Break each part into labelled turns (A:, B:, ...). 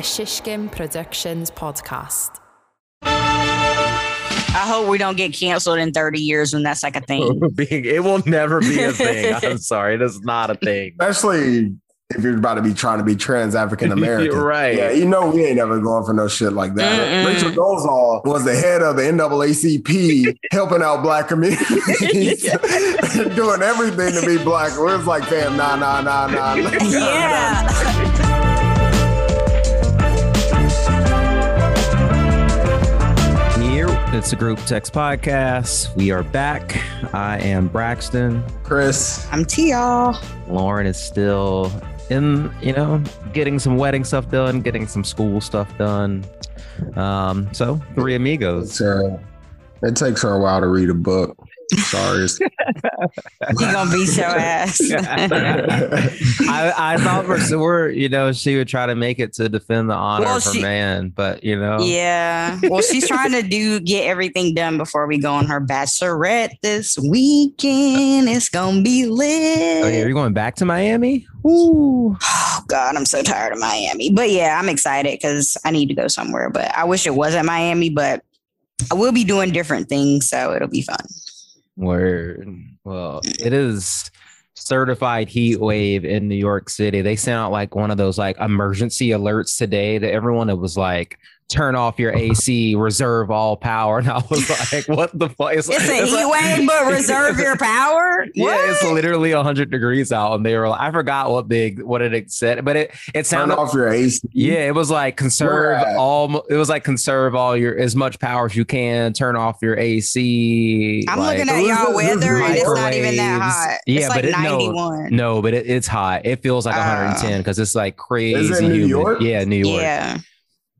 A: a Shishkin Productions podcast.
B: I hope we don't get canceled in 30 years when that's like a thing.
C: Being, it will never be a thing. I'm sorry, it is not a thing.
D: Especially if you're about to be trying to be trans African American.
C: Right.
D: Yeah, you know we ain't never going for no shit like that.
B: Mm-mm.
D: Rachel Dolezal was the head of the NAACP, helping out black communities, doing everything to be black. It was like, fam, nah, nah, nah, nah. nah,
B: yeah.
C: Here, it's a group text podcast. We are back. I am Braxton.
D: Chris.
B: I'm Tia.
C: Lauren is still in, you know, getting some wedding stuff done, getting some school stuff done. Um, so three amigos.
D: It's, uh, it takes her a while to read a book. Sorry.
B: He gonna beat your ass.
C: I, I thought for sure, you know, she would try to make it to defend the honor
B: Well,
C: of her
B: she-
C: man, but you know,
B: yeah. Well, she's trying to do get everything done before we go on her bachelorette this weekend. It's gonna be lit.
C: Oh, yeah, you're going back to Miami? Ooh.
B: Oh God, I'm so tired of Miami. But yeah, I'm excited because I need to go somewhere. But I wish it wasn't Miami, but I will be doing different things, so it'll be fun.
C: Word. Well, it is certified heat wave in New York City. They sent out like one of those like emergency alerts today to everyone It was like, turn off your AC, reserve all power. And I was like, what the fuck?
B: It's a
C: it's
B: heat
C: like-
B: wave, but reserve your power.
C: Yeah, it's literally 100 degrees out, and they were. Like, I forgot what big what it said, but it it
D: Turn
C: sounded.
D: off your AC.
C: Yeah, it was like conserve
D: Where
C: all. It was like conserve all your as much power as you can. Turn off your AC.
B: I'm
C: like-
B: looking at y'all weather and it's not even that hot.
C: Yeah,
B: it's like
C: but it,
B: 91.
C: no, but it, it's hot. It feels like
B: Oh.
C: 110 ah. because it's like crazy.
D: New
C: humid.
D: York?
C: Yeah, New York.
B: Yeah.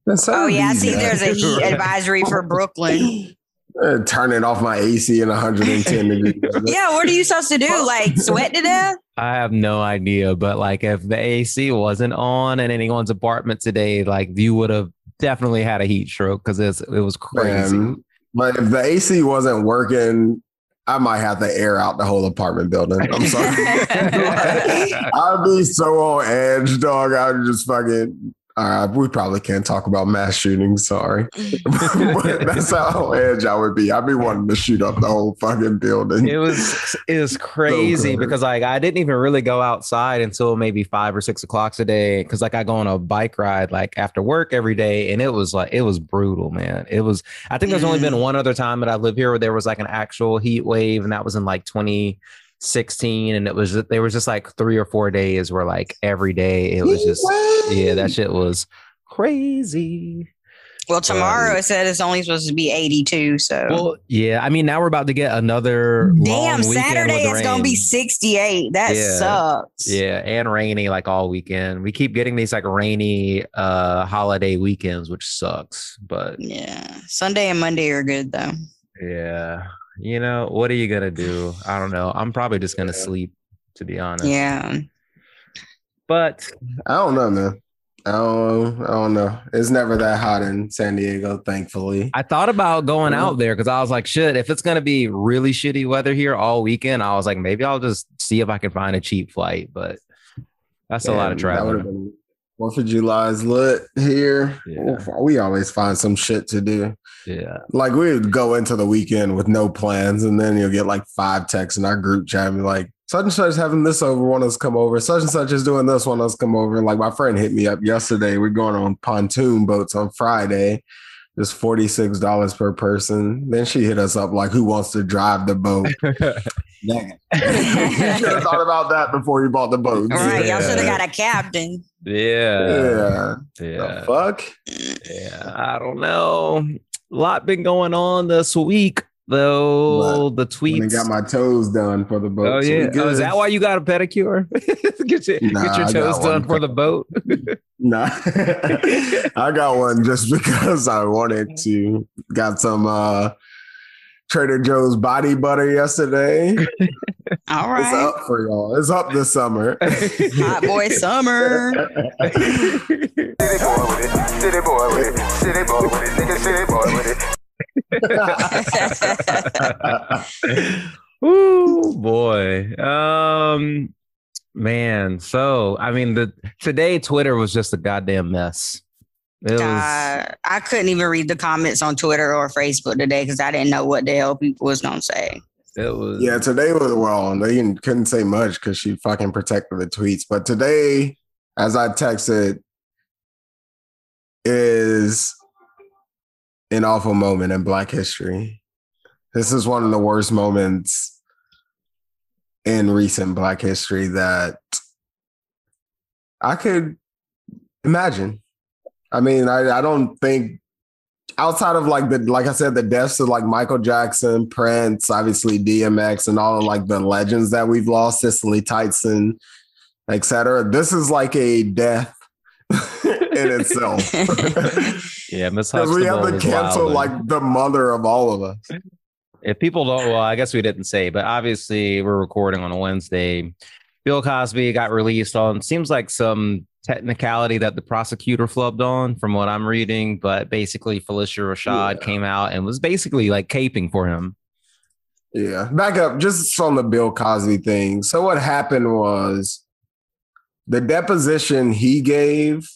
D: That's
B: Oh yeah, I
D: easy.
B: see. There's a heat
C: Right.
B: advisory for Brooklyn.
D: Uh, turning off my AC in 110 degrees.
B: Yeah, what are you supposed to do? Like sweat to death?
C: I have no idea, but like if the AC wasn't on in anyone's apartment today, like you would have definitely had a heat stroke because it's it was crazy.
D: Man, but if the AC wasn't working, I might have to air out the whole apartment building. I'm sorry. I'd be so on edge, dog. I'd just fucking. All right, we probably can't talk about mass shootings. Sorry, but that's how on edge I would be. I'd be wanting to shoot up the whole fucking building.
C: it was it was crazy
D: cold.
C: because like I didn't even really go outside until maybe five or six o'clock today because like I go on a bike ride like after work every day and it was like it was brutal, man. It was I think there's only been mm. one other time that I live here where there was like an actual heat wave and that was in like 2016 and it was there was just like three or four days where like every day it was just yeah that shit was crazy.
B: Well, tomorrow it said it's only supposed to be 82. So
C: Well, yeah, I mean now we're about to get another
B: damn, Saturday it's gonna be 68. That
C: Yeah.
B: sucks.
C: Yeah, and rainy like all weekend. We keep getting these like rainy uh holiday weekends, which sucks. But
B: Yeah. Sunday and Monday are good though.
C: yeah, you know, what are you gonna do? I don't know. I'm probably just gonna
D: Yeah.
C: sleep, to be honest.
B: Yeah.
C: But
D: I don't know, man. I don't, I don't know. It's never that hot in San Diego, thankfully.
C: I thought about going
D: mm-hmm.
C: out there because I was like, shit, if it's gonna be really shitty weather here all weekend, I was like, maybe I'll just see if I can find a cheap flight. But that's a lot of
D: Damn, that would've been- Fourth of July is lit here.
C: Yeah.
D: We always find some shit to do.
C: Yeah.
D: Like we would go into the weekend with no plans, and then you'll get like five texts in our group chat and be like, such and such having this over, want us to come over. Such and such is doing this, want us to come over. Like my friend hit me up yesterday. We're going on pontoon boats on Friday. Just $46 per person. Then she hit us up like, who wants to drive the boat? Dang it. you should have thought about that before you bought the boat.
B: All right. Y'all should have
C: Yeah.
B: got a captain.
C: Yeah.
D: Yeah.
C: Yeah.
D: The fuck?
C: Yeah, I don't know. A lot been going on this week, though. the
D: When I got my toes done for the boat.
C: oh
D: so
C: yeah. Oh, is that why you got a pedicure? get your,
D: Nah,
C: get your toes done for the boat.
D: Nah, I got one just because I wanted to. Got some uh Trader Joe's body butter yesterday.
B: All
D: It's up for y'all. It's up this summer.
B: Hot boy summer.
E: City boy with it, city boy with it, city boy with it, nigga city boy with it.
C: Ooh boy. Um man, so I mean the today Twitter was just a goddamn mess. It uh, was,
B: God, I couldn't even read the comments on Twitter or Facebook today because I didn't know what the hell people was gonna say.
C: it was
D: Yeah, today was well, they couldn't say much because she fucking protected the tweets. But today, as I texted, is an awful moment in Black history. This is one of the worst moments in recent Black history that I could imagine. I mean, I, I don't think outside of like the like I said, the deaths of like Michael Jackson, Prince, obviously DMX, and all of like the legends that we've lost, Cicely Tyson, etc. This is like a death in itself.
C: yeah, Miss
D: Because we have to cancel like the mother of all of us.
C: if people don't, well, I guess we didn't say, but obviously we're recording on a Wednesday. Bill Cosby got released on seems like some technicality that the prosecutor flubbed on from what I'm reading, but basically Phylicia Rashad
D: Yeah.
C: came out and was basically like caping for him.
D: Yeah. Back up just on the Bill Cosby thing. So what happened was the deposition he gave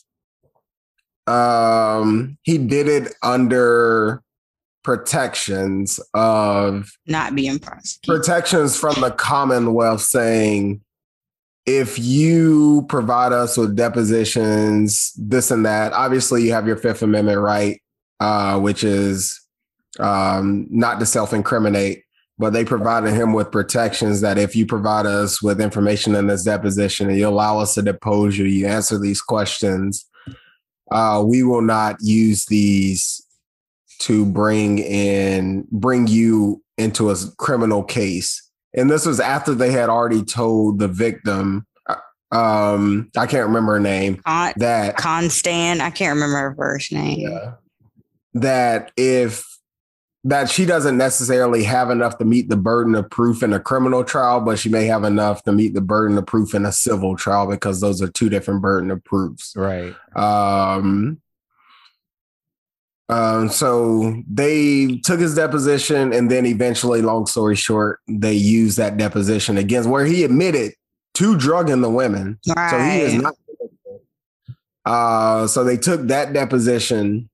D: um he did it under protections of
B: Not being prosecuted.
D: protections from the Commonwealth saying if you provide us with depositions, this and that, obviously you have your Fifth Amendment right, uh, which is um, not to self incriminate, but they provided him with protections that if you provide us with information in this deposition and you allow us to depose you, you answer these questions, uh, we will not use these to bring in bring you into a criminal case and this was after they had already told the victim uh, um i can't remember her name
B: Con,
D: that
B: Constand, I can't remember her first name.
D: yeah, that if that she doesn't necessarily have enough to meet the burden of proof in a criminal trial but she may have enough to meet the burden of proof in a civil trial because those are two different burden of proofs
C: Right.
D: um, um, so they took his deposition, and then eventually, long story short, they used that deposition against where he admitted to drugging the women.
B: Right.
D: So he is not. Uh, so they took that deposition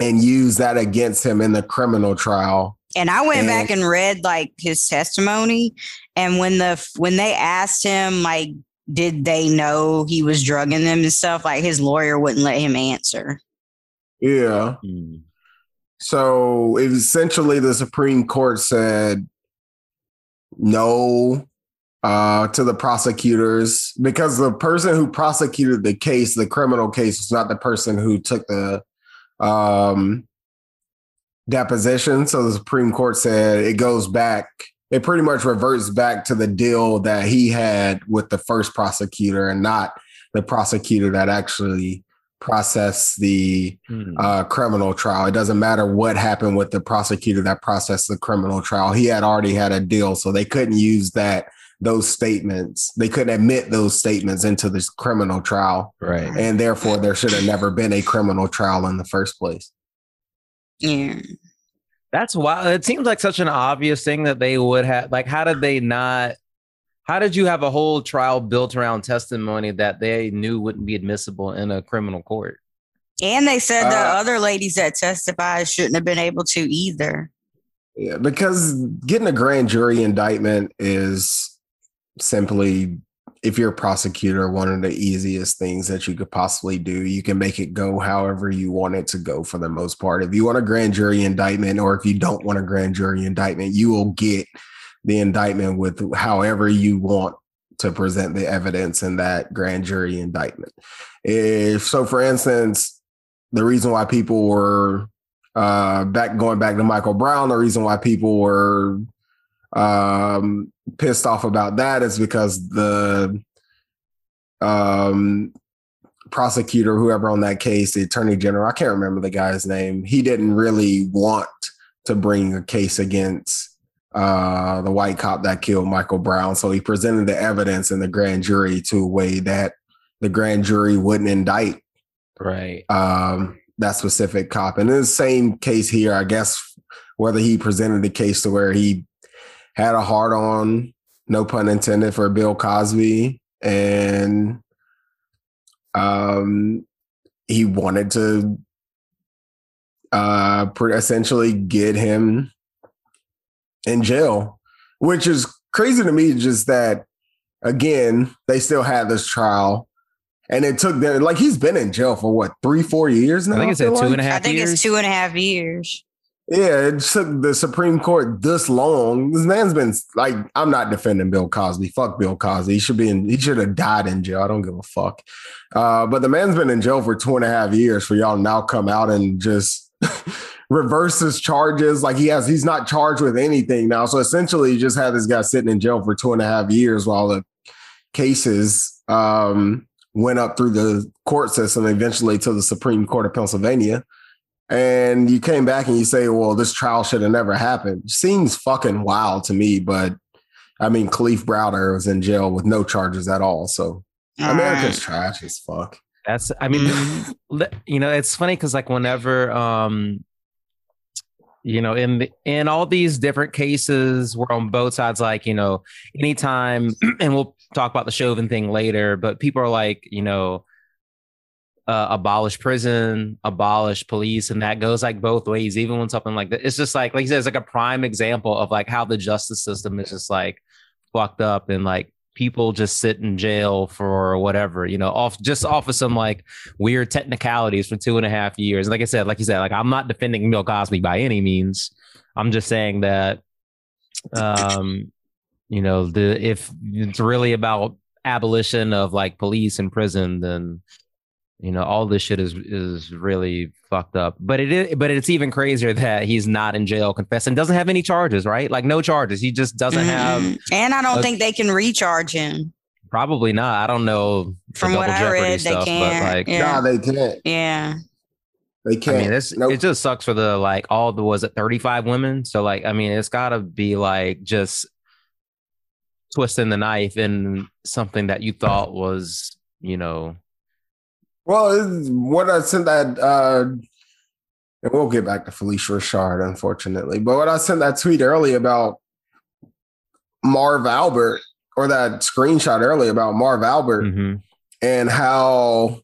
D: and used that against him in the criminal trial.
B: And I went
D: And-
B: back and read like his testimony, and when the when they asked him like, did they know he was drugging them and stuff, like his lawyer wouldn't let him answer.
D: Yeah.
C: Mm.
D: So essentially the Supreme Court said no uh, to the prosecutors because the person who prosecuted the case, the criminal case, was not the person who took the um, deposition. So the Supreme Court said it goes back. It pretty much reverts back to the deal that he had with the first prosecutor and not the prosecutor that actually processed the
C: Mm.
D: uh, criminal trial. It doesn't matter what happened with the prosecutor that processed the criminal trial. He had already had a deal, so they couldn't use that those statements. They couldn't admit those statements into this criminal trial,
C: right.
D: and therefore there should have never been a criminal trial in the first place.
B: Yeah.
C: That's why it seems like such an obvious thing that they would have. Like, how did they not? How did you have a whole trial built around testimony that they knew wouldn't be admissible in a criminal court?
B: And they said the
D: Uh,
B: other ladies that testified shouldn't have been able to either.
D: Yeah, because getting a grand jury indictment is simply, if you're a prosecutor, one of the easiest things that you could possibly do. You can make it go however you want it to go for the most part. If you want a grand jury indictment, or if you don't want a grand jury indictment, you will get the indictment with however you want to present the evidence in that grand jury indictment. If so, for instance, the reason why people were uh back going back to Michael Brown, the reason why people were um pissed off about that is because the um prosecutor, whoever on that case, the attorney general, I can't remember the guy's name, he didn't really want to bring a case against uh the white cop that killed Michael Brown. So he presented the evidence in the grand jury to a way that the grand jury wouldn't indict
C: Right.
D: um, that specific cop. And in the same case here, I guess whether he presented the case to where he had a hard on, no pun intended, for Bill Cosby, and um, he wanted to uh essentially get him in jail, which is crazy to me. Just that again, they still had this trial. And it took them like he's been in jail for what three, four years now.
C: I think it's at
D: feel
C: two
D: like?
C: and a half
B: I think
C: years.
B: it's two and a half years.
D: Yeah, it took the Supreme Court this long. This man's been like, I'm not defending Bill Cosby. Fuck Bill Cosby. He should be in. He should have died in jail. I don't give a fuck. Uh, but the man's been in jail for two and a half years for y'all now come out and just reverse his charges. Like he has, he's not charged with anything now. So essentially, you just had this guy sitting in jail for two and a half years while the cases um, went up through the court system, eventually to the Supreme Court of Pennsylvania and you came back and you say, well, this trial should have never happened. Seems fucking wild to me, but I mean, Kalief Browder was in jail with no charges at all. So
B: All
D: America's
B: right.
D: trash as fuck.
C: That's I mean, you know, it's funny because like whenever um you know, in the, in all these different cases, we're on both sides. Like, you know, anytime, and we'll talk about the Chauvin thing later. But people are like, you know, uh, abolish prison, abolish police, and that goes like both ways. Even when something like that, it's just like, like you said, it's like a prime example of like how the justice system is just like fucked up and like people just sit in jail for whatever, you know, off just off of some like weird technicalities for two and a half years. And like I said, like you said, like I'm not defending Bill Cosby by any means. I'm just saying that, um, you know, the if it's really about abolition of like police and prison, then you know all this shit is is really fucked up. But it is, but it's even crazier that he's not in jail, confessing, doesn't have any charges, right? Like no charges. He just doesn't have.
B: Mhm. and I don't
C: a-
B: think they can recharge him.
C: Probably not. I don't know the
B: From what
C: double
B: I
C: jeopardy
B: read, they
C: stuff,
B: can't.
C: but like,
B: Yeah.
D: Nah, they can't.
B: Yeah.
D: They can't.
C: i mean, it's
D: Nope.
C: it just sucks for the like all the was it 35 women. So like, I mean, it's got to be like just twisting the knife in something that you thought was, you know,
D: Well, what I sent that, uh, and we'll get back to Phylicia Richard, unfortunately. But what I sent that tweet early about Marv Albert, or that screenshot early about Marv Albert,
C: mhm.
D: and how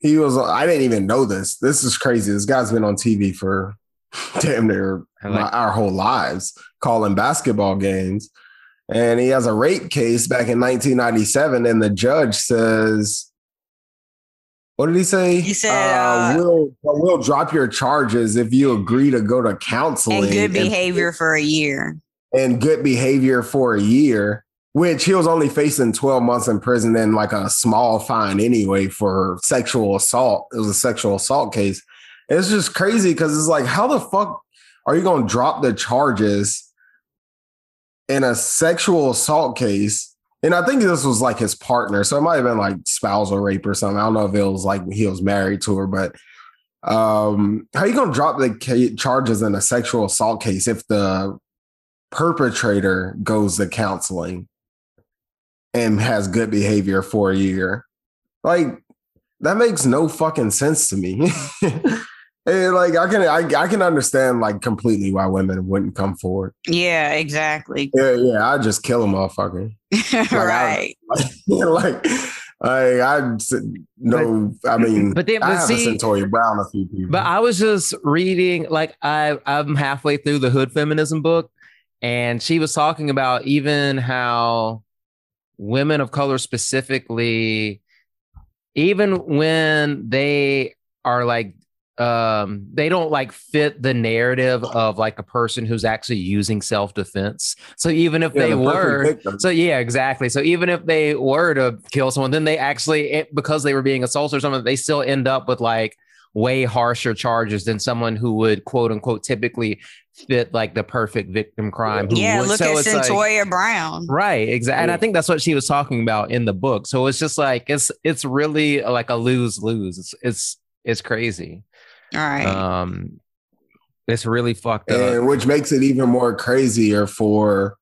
D: he was. I didn't even know this. This is crazy. This guy's been on TV for damn near
C: like-
D: my, our whole lives, calling basketball games. And he has a rape case back in 1997, and the judge says, "What did he say?
B: He said, uh,
D: we'll we'll drop your charges if you agree to go to counseling
B: And good behavior for a year.
D: and good behavior for a year." Which he was only facing 12 months in prison and like a small fine anyway for sexual assault. It was a sexual assault case. It's just crazy because it's like, how the fuck are you going to drop the charges in a sexual assault case? And I think this was like his partner. So it might have been like spousal rape or something. I don't know if it was like he was married to her, but um, how are you going to drop the charges in a sexual assault case if the perpetrator goes to counseling and has good behavior for a year? Like, that makes no fucking sense to me. And like I can I, I can understand like completely why women wouldn't come forward.
B: Yeah, exactly.
D: Yeah, yeah, I just kill a motherfucker.
B: right.
D: like, I, I no, I mean,
C: But then-
D: I have
C: see-
D: a Cyntoia Brown a few people.
C: But I was just reading, like I I'm halfway through the Hood Feminism book, and she was talking about even how women of color specifically, even when they are like um they don't like fit the narrative of like a person who's actually using self-defense so even if
D: Yeah,
C: they
D: the
C: were so yeah, exactly. So even if they were to kill someone, then they actually it- because they were being assaulted or something, they still end up with like way harsher charges than someone who would quote unquote typically fit like the perfect victim crime. who
B: Yeah,
C: would-
B: look
C: so
B: at
C: it's like-
B: Cyntoia Brown.
C: Right, exactly. And I think that's what she was talking about in the book. So it's just like it's it's really like a lose lose. It's it's it's crazy.
B: All right.
C: Um, it's really fucked up.
D: and which makes it even more crazier for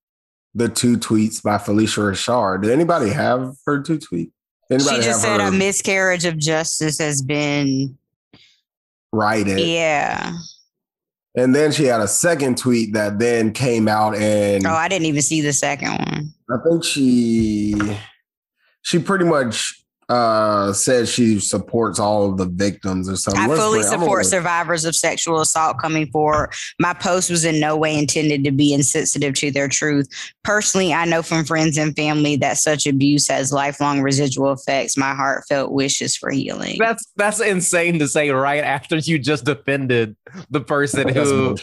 D: the two tweets by Phylicia Richard. Did anybody have her two tweets? Anybody
B: she just said
D: her
B: a miscarriage of justice has been
D: write it?
B: yeah.
D: And then she had a second tweet that then came out and
B: Oh, I didn't even see the second one.
D: I think she she pretty much uh said she supports all of the victims or something.
B: I
D: Let's
B: fully
D: bring-
B: support
D: gonna-
B: survivors of sexual assault coming forward. My post was in no way intended to be insensitive to their truth. Personally, I know from friends and family that such abuse has lifelong residual effects. My heartfelt wishes for healing.
C: That's that's insane to say right after you just defended the person who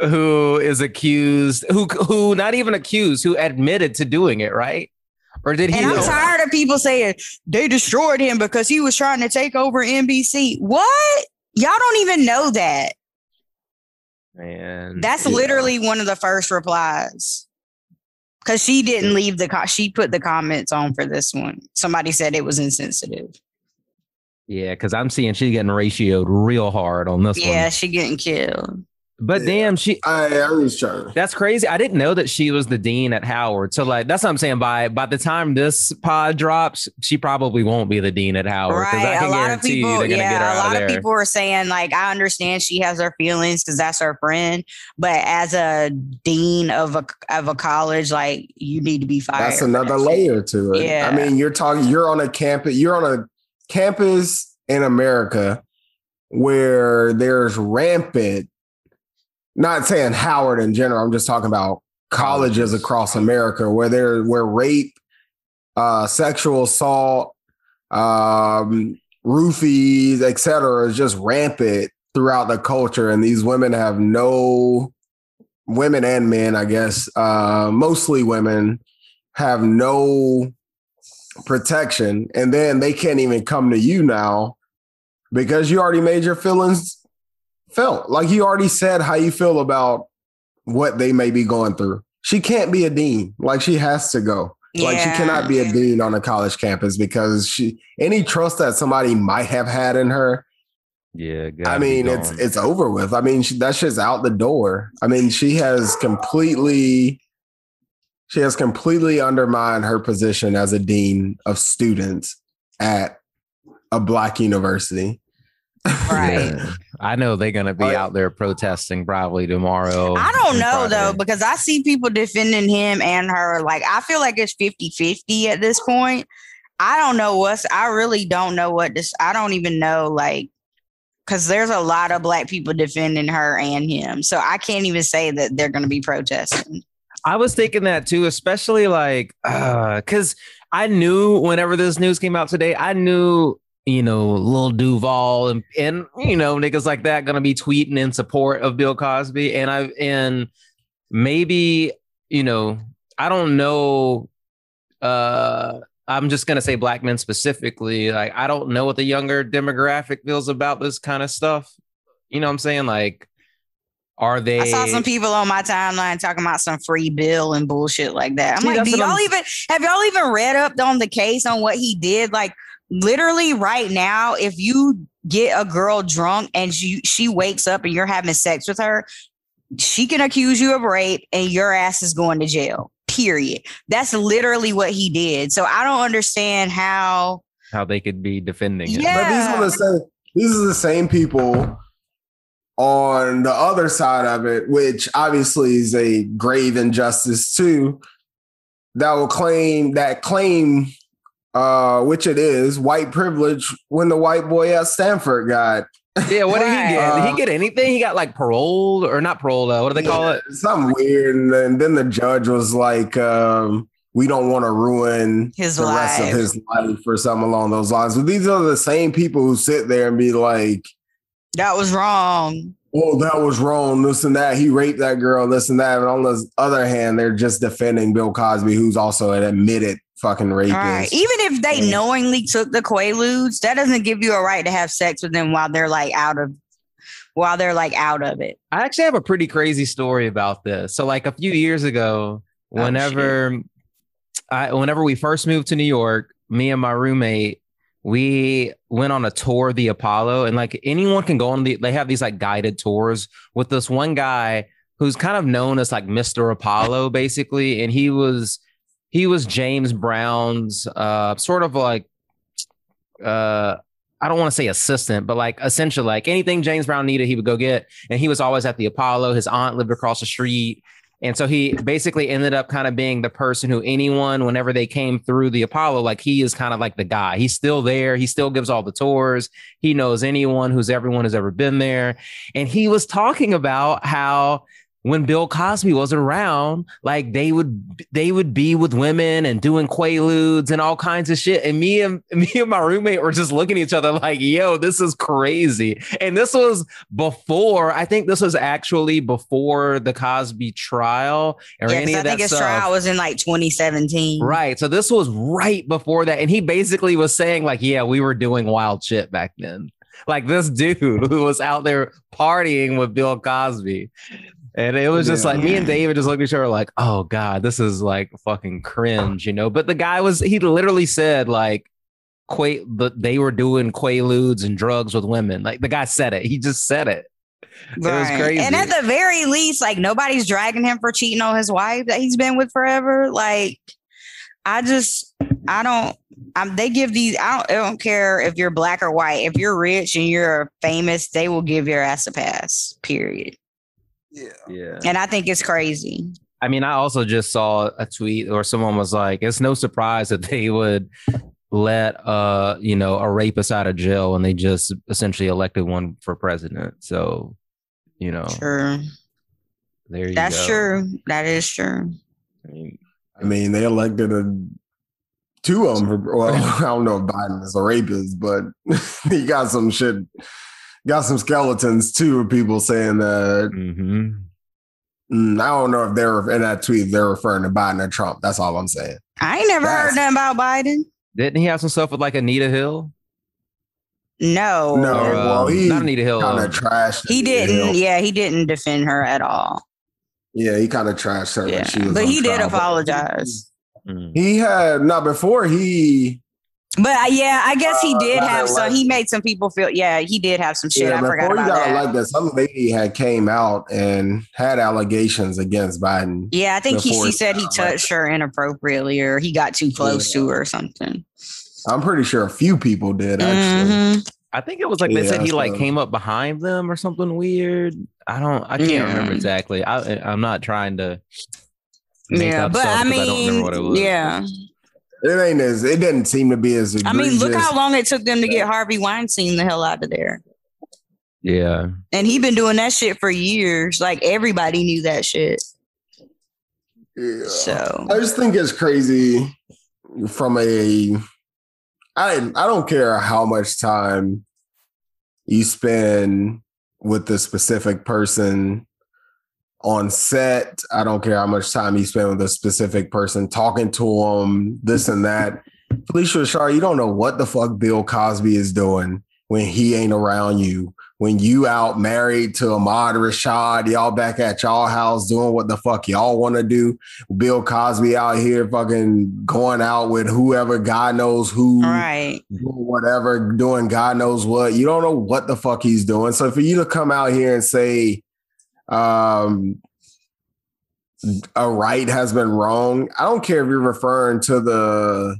C: who is accused, who who not even accused, who admitted to doing it, right? Or did he?
B: And I'm tired of people saying they destroyed him because he was trying to take over NBC. What? Y'all don't even know that.
C: Man,
B: That's
D: Yeah.
B: literally one of the first replies. Cause she didn't leave the co- she put the comments on for this one. Somebody said it was insensitive.
C: yeah, because I'm seeing she's getting ratioed real hard on this
B: Yeah,
C: one.
B: she getting killed.
C: But
D: Yeah.
C: damn, she
D: I, I was trying.
C: That's crazy. I didn't know that she was the dean at Howard. So like that's what I'm saying. By by the time this pod drops, she probably won't be the dean at Howard. 'cause I
B: Right. A
C: can
B: lot of
C: guarantee you
B: people,
C: they're gonna get her
B: yeah, a
C: out
B: lot
C: of
B: of
C: there.
B: people are saying like I understand she has her feelings because that's her friend, but as a dean of a of a college, like you need to be fired.
D: That's another
B: that shit.
D: layer to it.
B: Yeah.
D: I mean, you're talking. You're on a campus. You're on a campus in America where there's rampant. Not saying Howard in general. I'm just talking about colleges across America where there where rape, uh, sexual assault, um, roofies, etc., is just rampant throughout the culture, and these women have no women and men, I guess, uh, mostly women, have no protection. And then they can't even come to you now because you already made your feelings felt. Like you already said how you feel about what they may be going through. She can't be a dean. Like she has to go. Like she cannot be a dean on a college campus because she any trust that somebody might have had in her
C: yeah,
D: I mean, it's it's over with. I mean, she, that shit's out the door. I mean, she has completely, she has completely undermined her position as a dean of students at a black university.
B: Right.
C: Yeah. I know they're gonna be
D: oh,
C: out there protesting probably tomorrow.
B: I don't
C: and
B: know though, because I see people defending him and her. Like, I feel like it's 50 50 at this point. I don't know what's, I really don't know what this, I don't even know, like, because there's a lot of black people defending her and him. So I can't even say that they're going to be protesting.
C: I was thinking that too, especially like uh, because I knew whenever this news came out today, I knew you know Lil Duval and and you know niggas like that gonna be tweeting in support of Bill Cosby, and I've and maybe you know I don't know. Uh, I'm just gonna say black men specifically. Like I don't know what the younger demographic feels about this kind of stuff. You know what I'm saying? Like, are they?
B: I saw some people on my timeline talking about some free bill and bullshit like that. I'm
C: See,
B: like, do y'all
C: I'm-
B: even have y'all even read up on the case on what he did? Like literally right now, if you get a girl drunk and she she wakes up and you're having sex with her, she can accuse you of rape and your ass is going to jail. Period. That's literally what he did. So I don't understand how
C: how they could be defending it.
B: Yeah.
D: But these are the same. These are the same people on the other side of it, which obviously is a grave injustice too. That will claim that claim, uh, which it is, white privilege when the white boy at Stanford got
C: Yeah, what did he get? Did he
D: Uh,
C: get anything? He got like paroled or not paroled? Uh, what do they call it?
D: something weird, and then, then the judge was like, um, "We don't want to ruin
B: his
D: the rest
B: life.
D: of his life or something along those lines." But these are the same people who sit there and be like.
B: that was wrong.
D: oh, that was wrong, this and that. He raped that girl, this and that. And on the other hand, they're just defending Bill Cosby, who's also an admitted fucking rapist.
B: All right. Even if they
D: Yeah.
B: knowingly took the Quaaludes, that doesn't give you a right to have sex with them while they're like out of while they're like out of it.
C: I actually have a pretty crazy story about this. So, like a few years ago,
B: Oh,
C: whenever I, whenever we first moved to New York, me and my roommate, we went on a tour of the Apollo, and like anyone can go on the. They have these like guided tours with this one guy who's kind of known as like Mr. Apollo, basically, and he was he was James Brown's uh sort of like uh I don't want to say assistant, but like essentially like anything James Brown needed, he would go get. And he was always at the Apollo. His aunt lived across the street. And so he basically ended up kind of being the person who anyone, whenever they came through the Apollo, like he is kind of like the guy. He's still there. He still gives all the tours. He knows anyone who's everyone who's ever been there. And he was talking about how when Bill Cosby was around, like they would they would be with women and doing quaaludes and all kinds of shit. And me and me and my roommate were just looking at each other like, "Yo, this is crazy." And this was before. I think this was actually before the Cosby trial or
B: Yeah,
C: any
B: I
C: of that
B: think his
C: stuff.
B: trial was in like 2017.
C: Right. So this was right before that. And he basically was saying, like, yeah, we were doing wild shit back then. Like this dude who was out there partying with Bill Cosby. And it was just
D: Yeah.
C: like me and David just looked at each other like, oh God, this is like fucking cringe, you know. But the guy was he literally said like Qua- the, they were doing quaaludes and drugs with women. Like the guy said it. He just said it. was crazy.
B: And at the very least, like nobody's dragging him for cheating on his wife that he's been with forever. Like, I just, I don't. Um, they give these. I don't. I don't care if you're black or white. If you're rich and you're famous, they will give your ass a pass. Period.
C: Yeah.
B: And I think it's crazy.
C: I mean, I also just saw a tweet or someone was like, it's no surprise that they would let uh, you know, a rapist out of jail and they just essentially elected one for president. So, you know,
B: True.
C: there you
B: That's
C: go.
B: true. That is true.
C: I mean,
D: I mean, they elected a two of them. For, well, I don't know if Biden is a rapist, but he got some shit, got some skeletons too. Of people saying that.
C: mhm.
D: Mm, I don't know if they're in that tweet. They're referring to Biden or Trump. That's all I'm saying.
B: I ain't never
D: That's-
B: heard nothing about Biden.
C: Didn't he have some stuff with like Anita Hill?
B: No.
D: No.
C: Or,
D: well,
C: um,
D: he
C: not Anita Hill.
D: Kind of trashed.
B: He
D: it,
B: didn't.
D: you know?
B: Yeah, he didn't defend her at all.
D: Yeah, he kind of trashed her. when
B: Yeah,
D: she was
B: but he did
D: trial. But
B: apologize.
D: He had not before he.
B: But uh, yeah, I guess he
D: Uh,
B: did
D: not
B: have some. He made some people feel. Yeah, he did have some shit.
D: yeah,
B: I forgot
D: before he
B: about
D: got
B: that.
D: elected, some lady had came out and had allegations against Biden.
B: yeah, I think he,
D: he
B: said he
D: got
B: touched her inappropriately or he got too close
D: Yeah.
B: to her or something.
D: I'm pretty sure a few people did actually.
B: Mhm.
C: I think it was like they said
D: Yeah,
C: he like
D: so-
C: came up behind them or something weird. I don't. I can't
B: Yeah.
C: remember exactly. I, I'm not trying to. make
B: Yeah,
C: up
B: but
C: stuff
B: I
C: 'cause I don't remember
B: mean,
C: what it was.
B: yeah.
D: It ain't as it didn't seem to be as.
B: I mean, look how long it took them to get Harvey Weinstein the hell out of there.
C: Yeah.
B: And he been doing that shit for years. Like everybody knew that shit.
D: Yeah.
B: So
D: I just think it's crazy from a I I don't care how much time you spend with the specific person on set. I don't care how much time you spend with a specific person talking to them, this and that. Phylicia Rashad, you don't know what the fuck Bill Cosby is doing when he ain't around you. When you out married to Ahmad Rashad, y'all back at y'all house doing what the fuck y'all want to do. Bill Cosby out here fucking going out with whoever God knows who,
B: right.
D: whatever, doing God knows what. You don't know what the fuck he's doing. So for you to come out here and say um a right has been wrong, I don't care if you're referring to the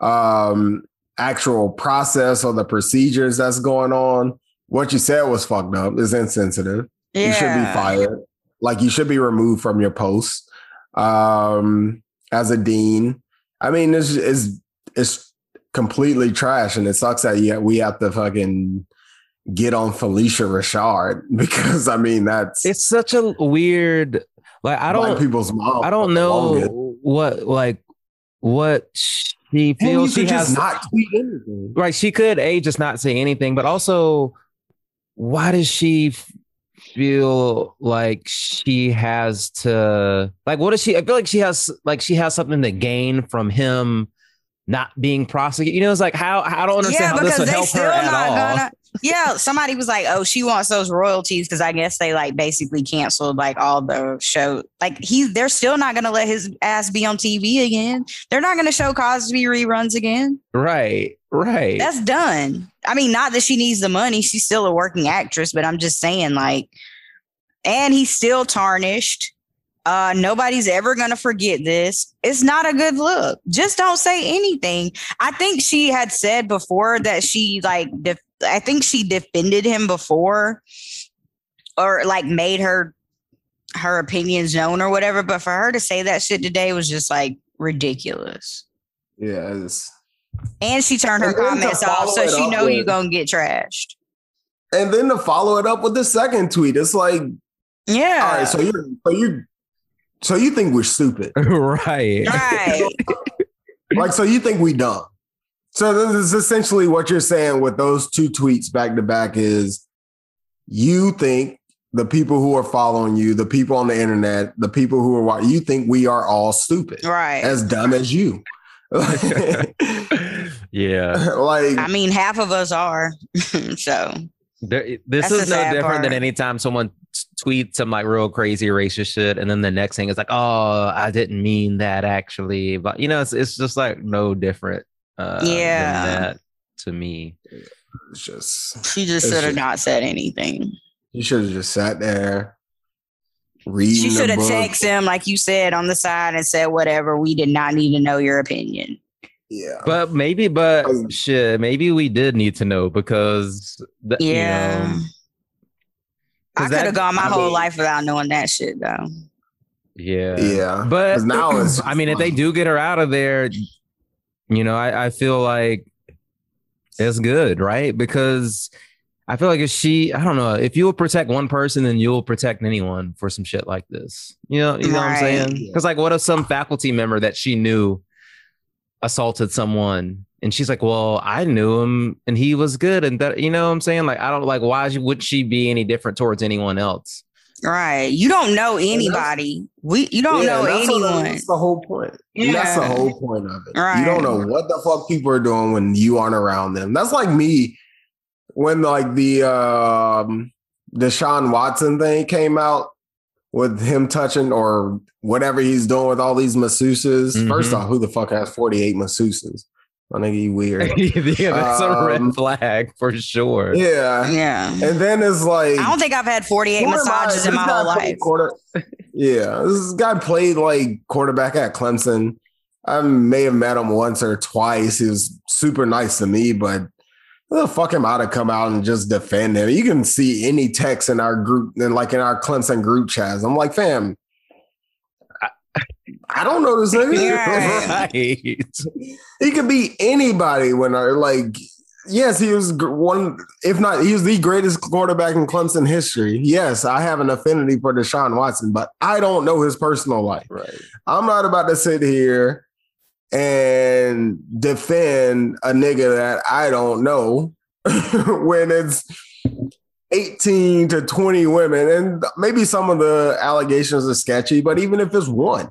D: um actual process or the procedures that's going on. What you said was fucked up, is insensitive.
B: Yeah.
D: You should be fired. Like you should be removed from your post um, as a dean. I mean, it's it's it's completely trash, and it sucks that yet we have to fucking get on Phylicia Rashad because I mean that's
C: It's such a weird. Like I don't.
D: people's mom.
C: I don't
D: for the longest.
C: know what like what she feels she
D: could
C: has.
D: not tweet anything.
C: right. She could a just not say anything, but also, why does she feel like she has to like? What does she? I feel like she has like she has something to gain from him not being prosecuted. You know, it's like how I don't understand how this would help her at all.
B: Yeah, somebody was like, "Oh, she wants those royalties because I guess they like basically canceled like all the show. Like he, they're still not gonna let his ass be on TV again. They're not gonna show Cosby reruns again.
C: Right, right.
B: That's done. I mean, not that she needs the money. She's still a working actress, but I'm just saying, like, and he's still tarnished. Uh, nobody's ever gonna forget this. It's not a good look. Just don't say anything. I think she had said before that she like def- I think she defended him before or like made her her opinions known or whatever. But for her to say that shit today was just like ridiculous.
D: Yeah, it's,
B: And she turned her
D: And then to
B: comments off, so she
D: up
B: know you
D: with-
B: gonna get trashed.
D: and then to follow it up with the second tweet, it's like,
B: Yeah.
D: all right, so you, so you, so you think we're stupid?
C: right.
B: right.
D: like, so you think we dumb? So this is essentially what you're saying with those two tweets back to back is you think the people who are following you, the people on the internet, the people who are watching, you think we are all stupid,
B: Right.
D: as dumb as you.
C: yeah.
D: like
B: I mean, half of us are. so
C: There, this is no
B: sad
C: different than
B: part.
C: anytime someone tweets some like real crazy racist shit, and then the next thing is like, "Oh, I didn't mean that actually," but you know, it's it's just like no different. Uh, than
B: Yeah.
C: that to me.
D: it's just
B: she just should have not said anything.
D: you should have just sat there reading.
B: She should have
D: book.
B: texted him, like you said, on the side and said, whatever, we did not need to know your opinion.
D: Yeah,
C: But maybe, but
D: Um,
C: shit, maybe we did need to know because the, you
B: Yeah.
C: know,
B: I
C: 'Cause
B: could have gone my
D: I
B: whole
D: mean-
B: life without knowing that shit, though.
C: yeah,
D: yeah.
C: but
D: now it's
C: I mean, if they do get her out of there, you know, I, I feel like it's good, right? Because I feel like if she, I don't know, if you'll protect one person, then you'll protect anyone for some shit like this. You know, you know what I'm saying? Because like, what if some faculty member that she knew assaulted someone? And she's like, well, I knew him and he was good. And that, you know what I'm saying? Like, I don't like, why would she be any different towards anyone else?
B: Right. You don't know anybody. We you don't
D: Yeah,
B: know
D: that's what-
B: anyone.
D: That's the whole point. That's the whole point of it.
B: Right.
D: You don't know what the fuck people are doing when you aren't around them. That's like me when like the um Deshaun Watson thing came out with him touching or whatever he's doing with all these masseuses. First
C: Mhm.
D: off, who the fuck has 48 masseuses? I think he weird.
C: yeah, that's a
D: Um,
C: red flag for sure.
D: yeah.
B: Yeah.
D: And then it's like
B: I don't think I've had 48
D: Who I?
B: massages in my whole life.
D: Quarter, yeah, this guy played like quarterback at Clemson. I may have met him once or twice. He was super nice to me, but the fuck am I to come out and just defend him? You can see any text in our group and like in our Clemson group chats. I'm like, fam, I, I don't know this nigga.
C: Right.
D: he could be anybody when I like yes he was one if not he was the greatest quarterback in clemson history yes i have an affinity for deshaun watson but i don't know his personal life
C: Right.
D: i'm not about to sit here and defend a nigga that i don't know when it's 18 to 20 women and maybe some of the allegations are sketchy but even if it's one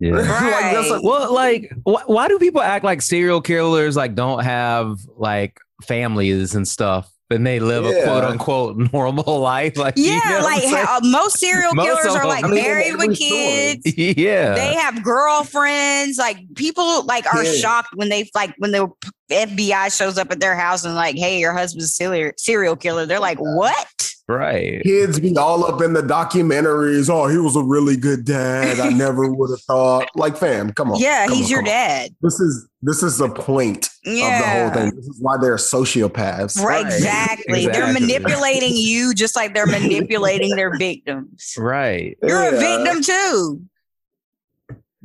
C: Yeah.
D: like, a-
B: Right.
C: Well, like, wh- why do people act like serial killers like don't have like families and stuff, and they live a quote unquote normal life? Like, you
B: Yeah,
C: know
B: like how, uh, most serial killers
C: of
B: are like
C: I mean,
B: married
D: every
B: with
D: story.
B: kids.
C: yeah,
B: They have girlfriends. Like people like are
D: Yeah.
B: shocked when they like when the FBI shows up at their house and like, hey, your husband's a serial serial killer. They're like, what?
C: Right.
D: kids be all up in the documentaries. Oh, he was a really good dad. I never would have thought. Like, fam, come on.
B: Yeah,
D: come
B: he's
D: on,
B: your
D: come on.
B: dad.
D: This is this is the point
B: Yeah.
D: of the whole thing. This is why they're sociopaths.
B: Right,
C: Right.
B: exactly. They're manipulating you just like they're manipulating their victims.
C: Right.
B: You're a victim too.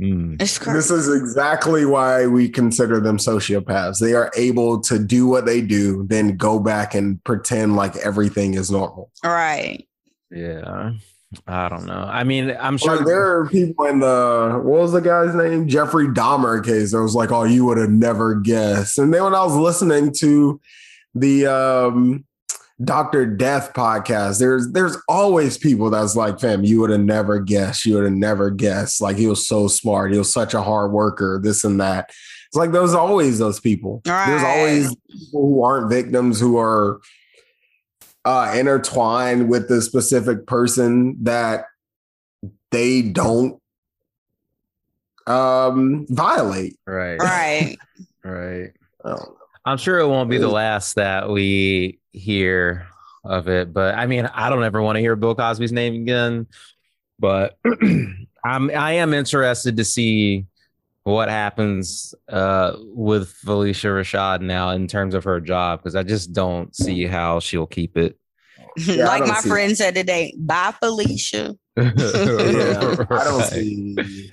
C: Mm.
B: It's crazy.
D: This is exactly why we consider them sociopaths. They are able to do what they do, then go back and pretend like everything is normal.
B: right.
C: Yeah. I don't know. I mean, I'm sure
D: Like there are people in the what was the guy's name? Jeffrey Dahmer case. that was like, oh, you would have never guessed. And then when I was listening to the um Dr. Death podcast, there's there's always people that's like, fam, you would have never guessed. You would have never guessed. Like he was so smart. He was such a hard worker, this and that. It's like there's always those people. There's always people who aren't victims who are uh intertwined with the specific person that they don't um violate.
C: right.
B: Right.
C: Right.
D: Oh,
C: I'm sure it won't be the last that we hear of it, but I mean, I don't ever want to hear Bill Cosby's name again. But I'm I am interested to see what happens uh, with Phylicia Rashad now in terms of her job because I just don't see how she'll keep it.
D: Yeah,
B: like my
D: see
B: friend said today, bye Felicia.
D: Yeah, I don't see.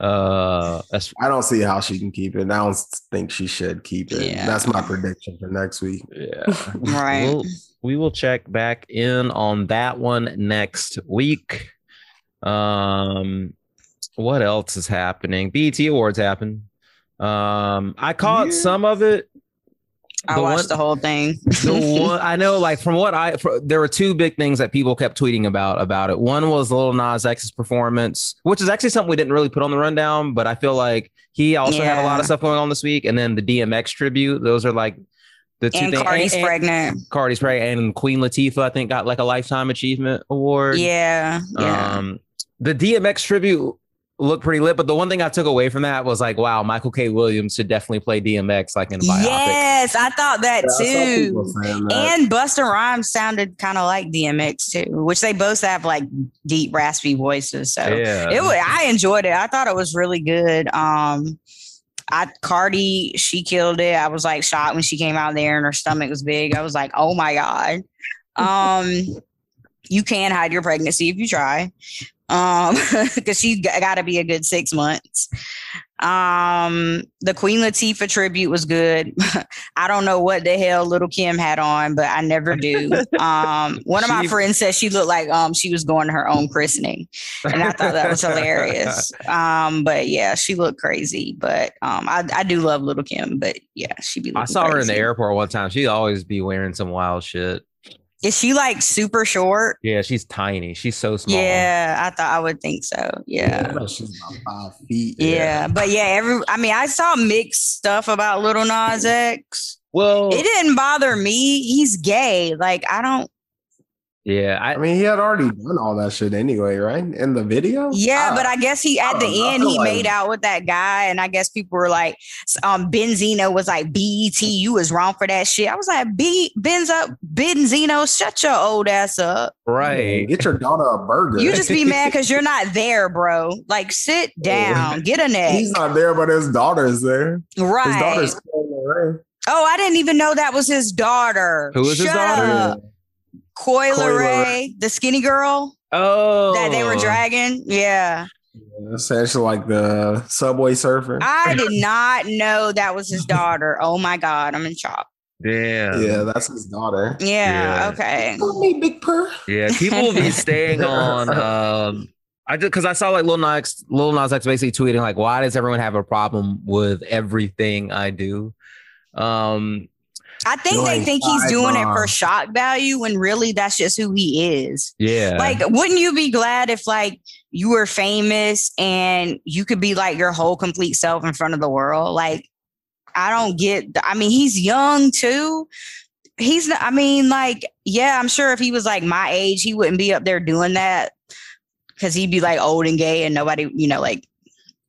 C: Uh, that's
D: I don't see how she can keep it. I don't think she should keep it.
B: Yeah.
D: That's my prediction for next week.
C: yeah.
B: Right.
C: We'll, we will check back in on that one next week. Um, what else is happening? BET Awards happened. Um, I caught
D: Yeah.
C: some of it.
B: I
C: The
B: watched
C: one-
B: the whole thing.
C: the one I know, like from what I, fr there were two big things that people kept tweeting about about it. One was Lil Nas X's performance, which is actually something we didn't really put on the rundown, but I feel like he also had a lot of stuff going on this week. And then the DMX tribute; those are like the two
B: and
C: things.
B: Cardi's
C: and- and
B: pregnant.
C: Cardi's pregnant, and Queen Latifah, I think, got like a lifetime achievement award.
B: Yeah. Yeah.
C: Um, the DMX tribute looked pretty lit, but the one thing I took away from that was like, wow, Michael K. Williams should definitely play DMX like in a biopic.
B: yes, I thought that
D: Yeah,
B: too.
D: people saying that.
B: And Busta Rhymes sounded kind of like DMX too, which they both have like deep, raspy voices. So
C: Yeah.
B: it was, I enjoyed it. I thought it was really good. Um, I Cardi, she killed it. I was like shocked when she came out there and her stomach was big. I was like, oh my god. Um, you can hide your pregnancy if you try. Um, because she's got to be a good six months. Um, the Queen Latifah tribute was good. I don't know what the hell Lil Kim had on, but I never do. Um, one of my
C: She-
B: friends said she looked like um she was going to her own christening, and I thought that was hilarious. Um, but yeah, she looked crazy. But um, I, I do love Lil Kim, but yeah, she be.
C: I saw her in the airport one time. She'd always be wearing some wild shit.
B: Is she like super short?
C: Yeah, she's tiny. She's so small.
B: Yeah, I thought I would think so. Yeah.
D: Yeah, she's about five feet.
B: Yeah, but yeah, every I mean, I saw mixed stuff about Lil Nas X.
C: Well,
B: It didn't bother me. He's gay. Like I don't.
C: Yeah, I,
D: I mean, he had already done all that shit anyway, right? In the video.
B: Yeah,
D: Ah,
B: but I guess he at the
D: know.
B: End he
D: like-
B: made out with that guy, and I guess people were like, um, Benzino was like, "Bet, you was wrong for that shit." I was like, "B Benzo Benzino, shut your old ass up.
C: right.
D: Get your daughter a burger.
B: You just be mad because you're not there, bro. Like, sit down, get a neck,
D: He's not there, but his daughter's there. His
B: right?"
D: daughter's playing.
B: Oh, I didn't even know that was his daughter.
C: Who is his
B: Shut
C: daughter?
B: up. Coy
D: Ray,
B: Leray, the skinny girl
C: Oh,
B: that they were dragging. Yeah.
D: Yeah, Essentially, like the subway surfer.
B: I did not know that was his daughter. Oh my God. I'm in shock.
C: Yeah.
D: yeah, that's his daughter.
B: Yeah.
C: Yeah.
B: Okay.
D: Call me Big Purr.
C: Yeah, people will be staying on. Um, I just because I saw like Lil Nas, Lil Nas X basically tweeting like, "Why does everyone have a problem with everything I do?" Um,
B: I think they think he's doing it for shock value when really that's just who he is.
C: yeah,
B: Like, wouldn't you be glad if like you were famous and you could be like your whole complete self in front of the world? Like, I don't get. I mean, he's young too. He's. not- I mean, like, yeah, I'm sure if he was like my age, he wouldn't be up there doing that because he'd be like old and gay and nobody, you know, like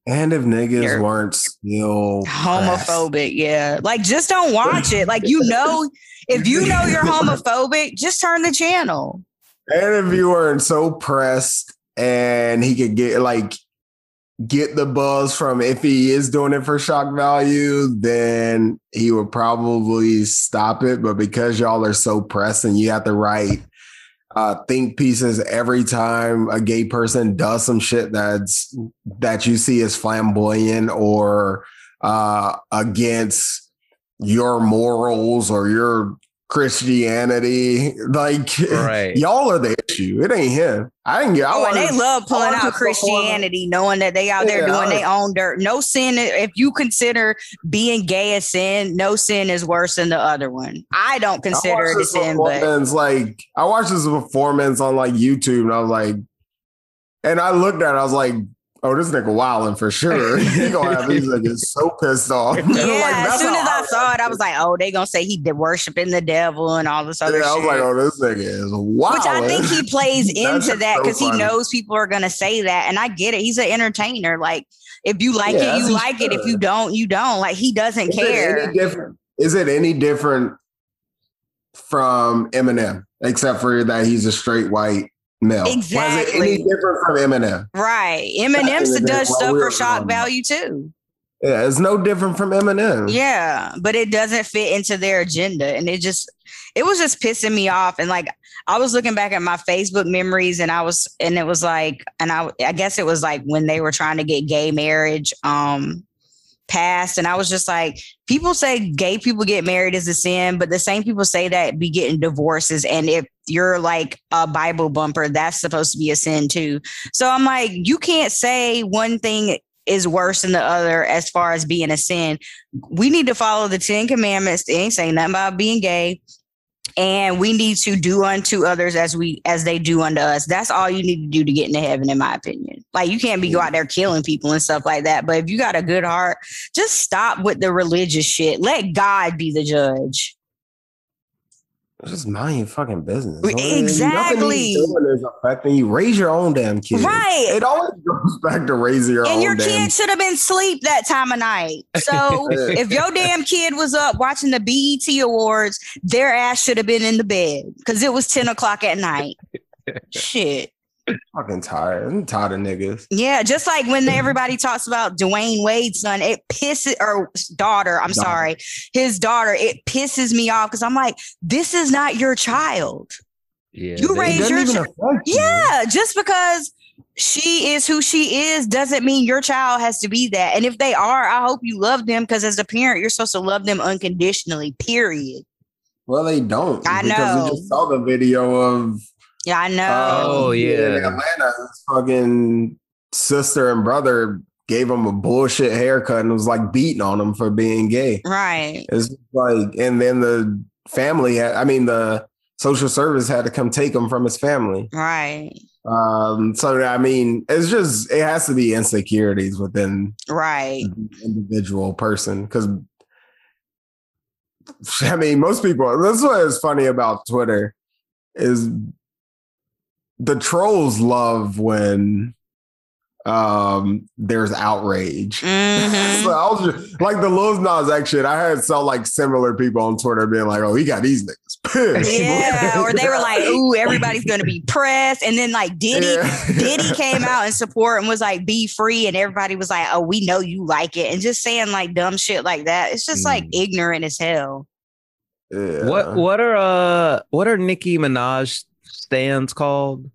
D: And if niggas
B: You're-
D: weren't still pressed.
B: homophobic. Yeah. Like just don't watch it. Like you know, if you know you're homophobic, just turn the channel.
D: And if you weren't so pressed and he could get like get the buzz from if he is doing it for shock value, then he would probably stop it. But because y'all are so pressed and you have to write uh think pieces every time a gay person does some shit that's that you see as flamboyant or uh against your morals or your Christianity. Like
C: Right.
D: y'all are the issue. It ain't him. I didn't get I
B: Oh, and they love pulling out
D: to perform-
B: Christianity, knowing that they out there
D: Yeah,
B: doing their own dirt. No sin. If you consider being gay a sin, no sin is worse than the other one. I don't consider
D: watched
B: it a sin, but
D: like I watched this performance on like YouTube and I was like, and I looked at it, I was like, oh, this nigga wilding for sure. he gonna have these niggas so pissed off.
B: yeah.
D: Like,
B: as soon as I saw it, I was like, oh, they gonna say he did worshiping the devil and all this other
D: Yeah, I was like, oh, this nigga is wild.
B: Which I think he plays into that
D: so
B: because he knows people are to say that. And I get it. He's an entertainer. Like, if you like
D: Yeah,
B: it, you like it. If you don't, you don't. Like, he doesn't
D: Is
B: care.
D: different? Is it any different from Eminem, except for that he's a straight white male? Why is it
B: Exactly.
D: any different from Eminem?
B: Right. Eminem
D: Back in the day
B: does stuff for shock value too.
D: Yeah, it's no different from Eminem.
B: Yeah, but it doesn't fit into their agenda. And it just, it was just pissing me off. And like, I was looking back at my Facebook memories and I was, and it was like, and I, I guess it was like when they were trying to get gay marriage um passed. And I was just like, people say gay people get married is a sin, but the same people say that be getting divorces. And if you're like a Bible bumper, that's supposed to be a sin too. So I'm like, you can't say one thing is worse than the other as far as being a sin. We need to follow the Ten Commandments. They ain't saying nothing about being gay. And we need to do unto others as we as they do unto us. That's all you need to do to get into heaven, in my opinion. Like you can't be go out there killing people and stuff like that. But if you got a good heart, just stop with the religious shit. Let God be the judge.
D: Just mind your fucking business.
B: Exactly.
D: Nothing doing is affecting you. Raise your own damn kid.
B: Right.
D: It always goes back to raising your
B: and
D: own
B: your
D: damn
B: kid should have been asleep that time of night. So if your damn kid was up watching the BET Awards, their ass should have been in the bed because it was 10 o'clock at night. Shit.
D: Fucking tired. I'm tired of niggas.
B: Yeah, just like when everybody talks about Dwayne Wade's son, it pisses or daughter, I'm
D: Daughter.
B: sorry, his daughter, it pisses me off because I'm like, this is not your child.
C: Yeah,
B: You
C: they-
B: raise- your
D: even
B: ch-
D: you.
B: Yeah, just because she is who she is doesn't mean your child has to be that. And if they are, I hope you love them because as a parent, you're supposed to love them unconditionally, period.
D: Well, they don't.
B: I
D: Because
B: know.
D: we just saw the video of
B: Yeah, I know.
D: uh,
C: Oh, yeah.
D: in Atlanta, his fucking sister and brother gave him a bullshit haircut and was like beating on him for being gay.
B: right.
D: It's like, and then the family, had, I mean, the social service had to come take him from his family.
B: Right.
D: Um, so I mean, it's just it has to be insecurities within
B: Right.
D: the individual person because I mean, most people. This is what is funny about Twitter is the trolls love when um there's outrage.
B: Mhm.
D: So I was just like the Lil Nas X shit. I had saw like similar people on Twitter being like, "Oh, he got these niggas.
B: Yeah, or they were like, "Ooh, everybody's gonna be pressed," and then like Diddy,
D: Yeah.
B: Diddy came out in support and was like, "Be free," and everybody was like, "Oh, we know you like it," and just saying like dumb shit like that. It's just like
C: Mm.
B: ignorant as hell.
D: Yeah.
C: What what are uh what are Nicki Minaj stans called?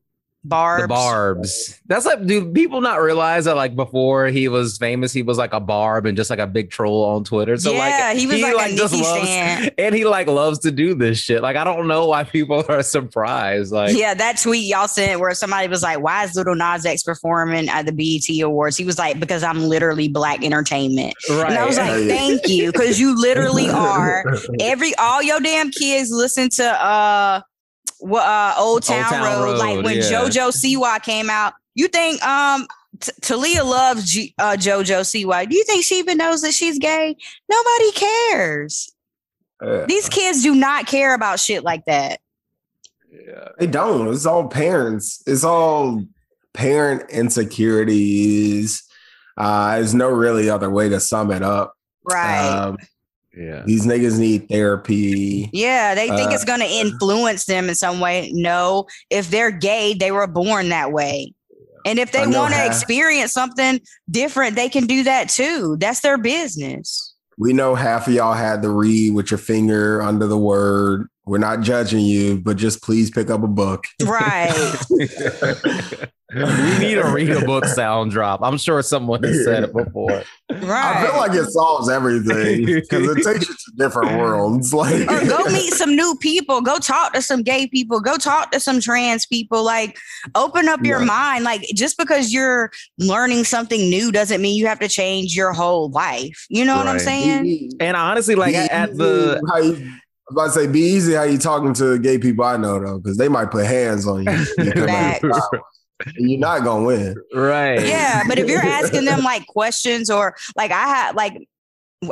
B: Barbs.
C: The barbs. That's like, do people not realize that like before he was famous, he was like a barb and just like a big troll on Twitter. So
B: yeah,
C: like
B: he was like, a
C: just
B: Nicki
C: loves
B: stan.
C: and he like loves to do this shit. Like I don't know why people are surprised. Like
B: yeah, that tweet y'all sent where somebody was like, "Why is Lil Nas X performing at the BET Awards?" He was like, "Because I'm literally black entertainment."
C: right.
B: And I was like, "Thank you," because you literally are. every all your damn kids listen to uh what uh Old Town,
C: Town
B: Road.
C: Road,
B: Like when
C: yeah.
B: JoJo Siwa came out, you think um T- Talia loves G- uh, JoJo Siwa. Do you think she even knows that she's gay? Nobody cares.
D: Yeah.
B: These kids do not care about shit like that.
C: yeah.
D: They don't. It's all parents. It's all parent insecurities. Uh, there's no really other way to sum it up.
B: Right.
D: Um,
C: yeah.
D: these niggas need therapy.
B: yeah, they think
D: uh,
B: it's going to influence them in some way. No, if they're gay, they were born that way. And if they want to experience something different, they can do that too. That's their business.
D: We know half of y'all had to read with your finger under the word. We're not judging you, but just please pick up a book.
B: Right.
C: we need a read a book sound drop. I'm sure someone has said it before.
B: right.
D: I feel like it solves everything because it takes you to different worlds. Like,
B: or go meet some new people. Go talk to some gay people. Go talk to some trans people. Like, open up your
D: Yeah.
B: mind. Like, just because you're learning something new doesn't mean you have to change your whole life. You know what I'm saying?
C: And honestly, like
D: Be
C: at, at
D: easy
C: the
D: how you, I was about to say, be easy how you talking to gay people I know though, because they might put hands on you. You come out
B: Facts.
D: and You're not gonna win.
C: right.
B: Yeah, but if you're asking them like questions or like I had like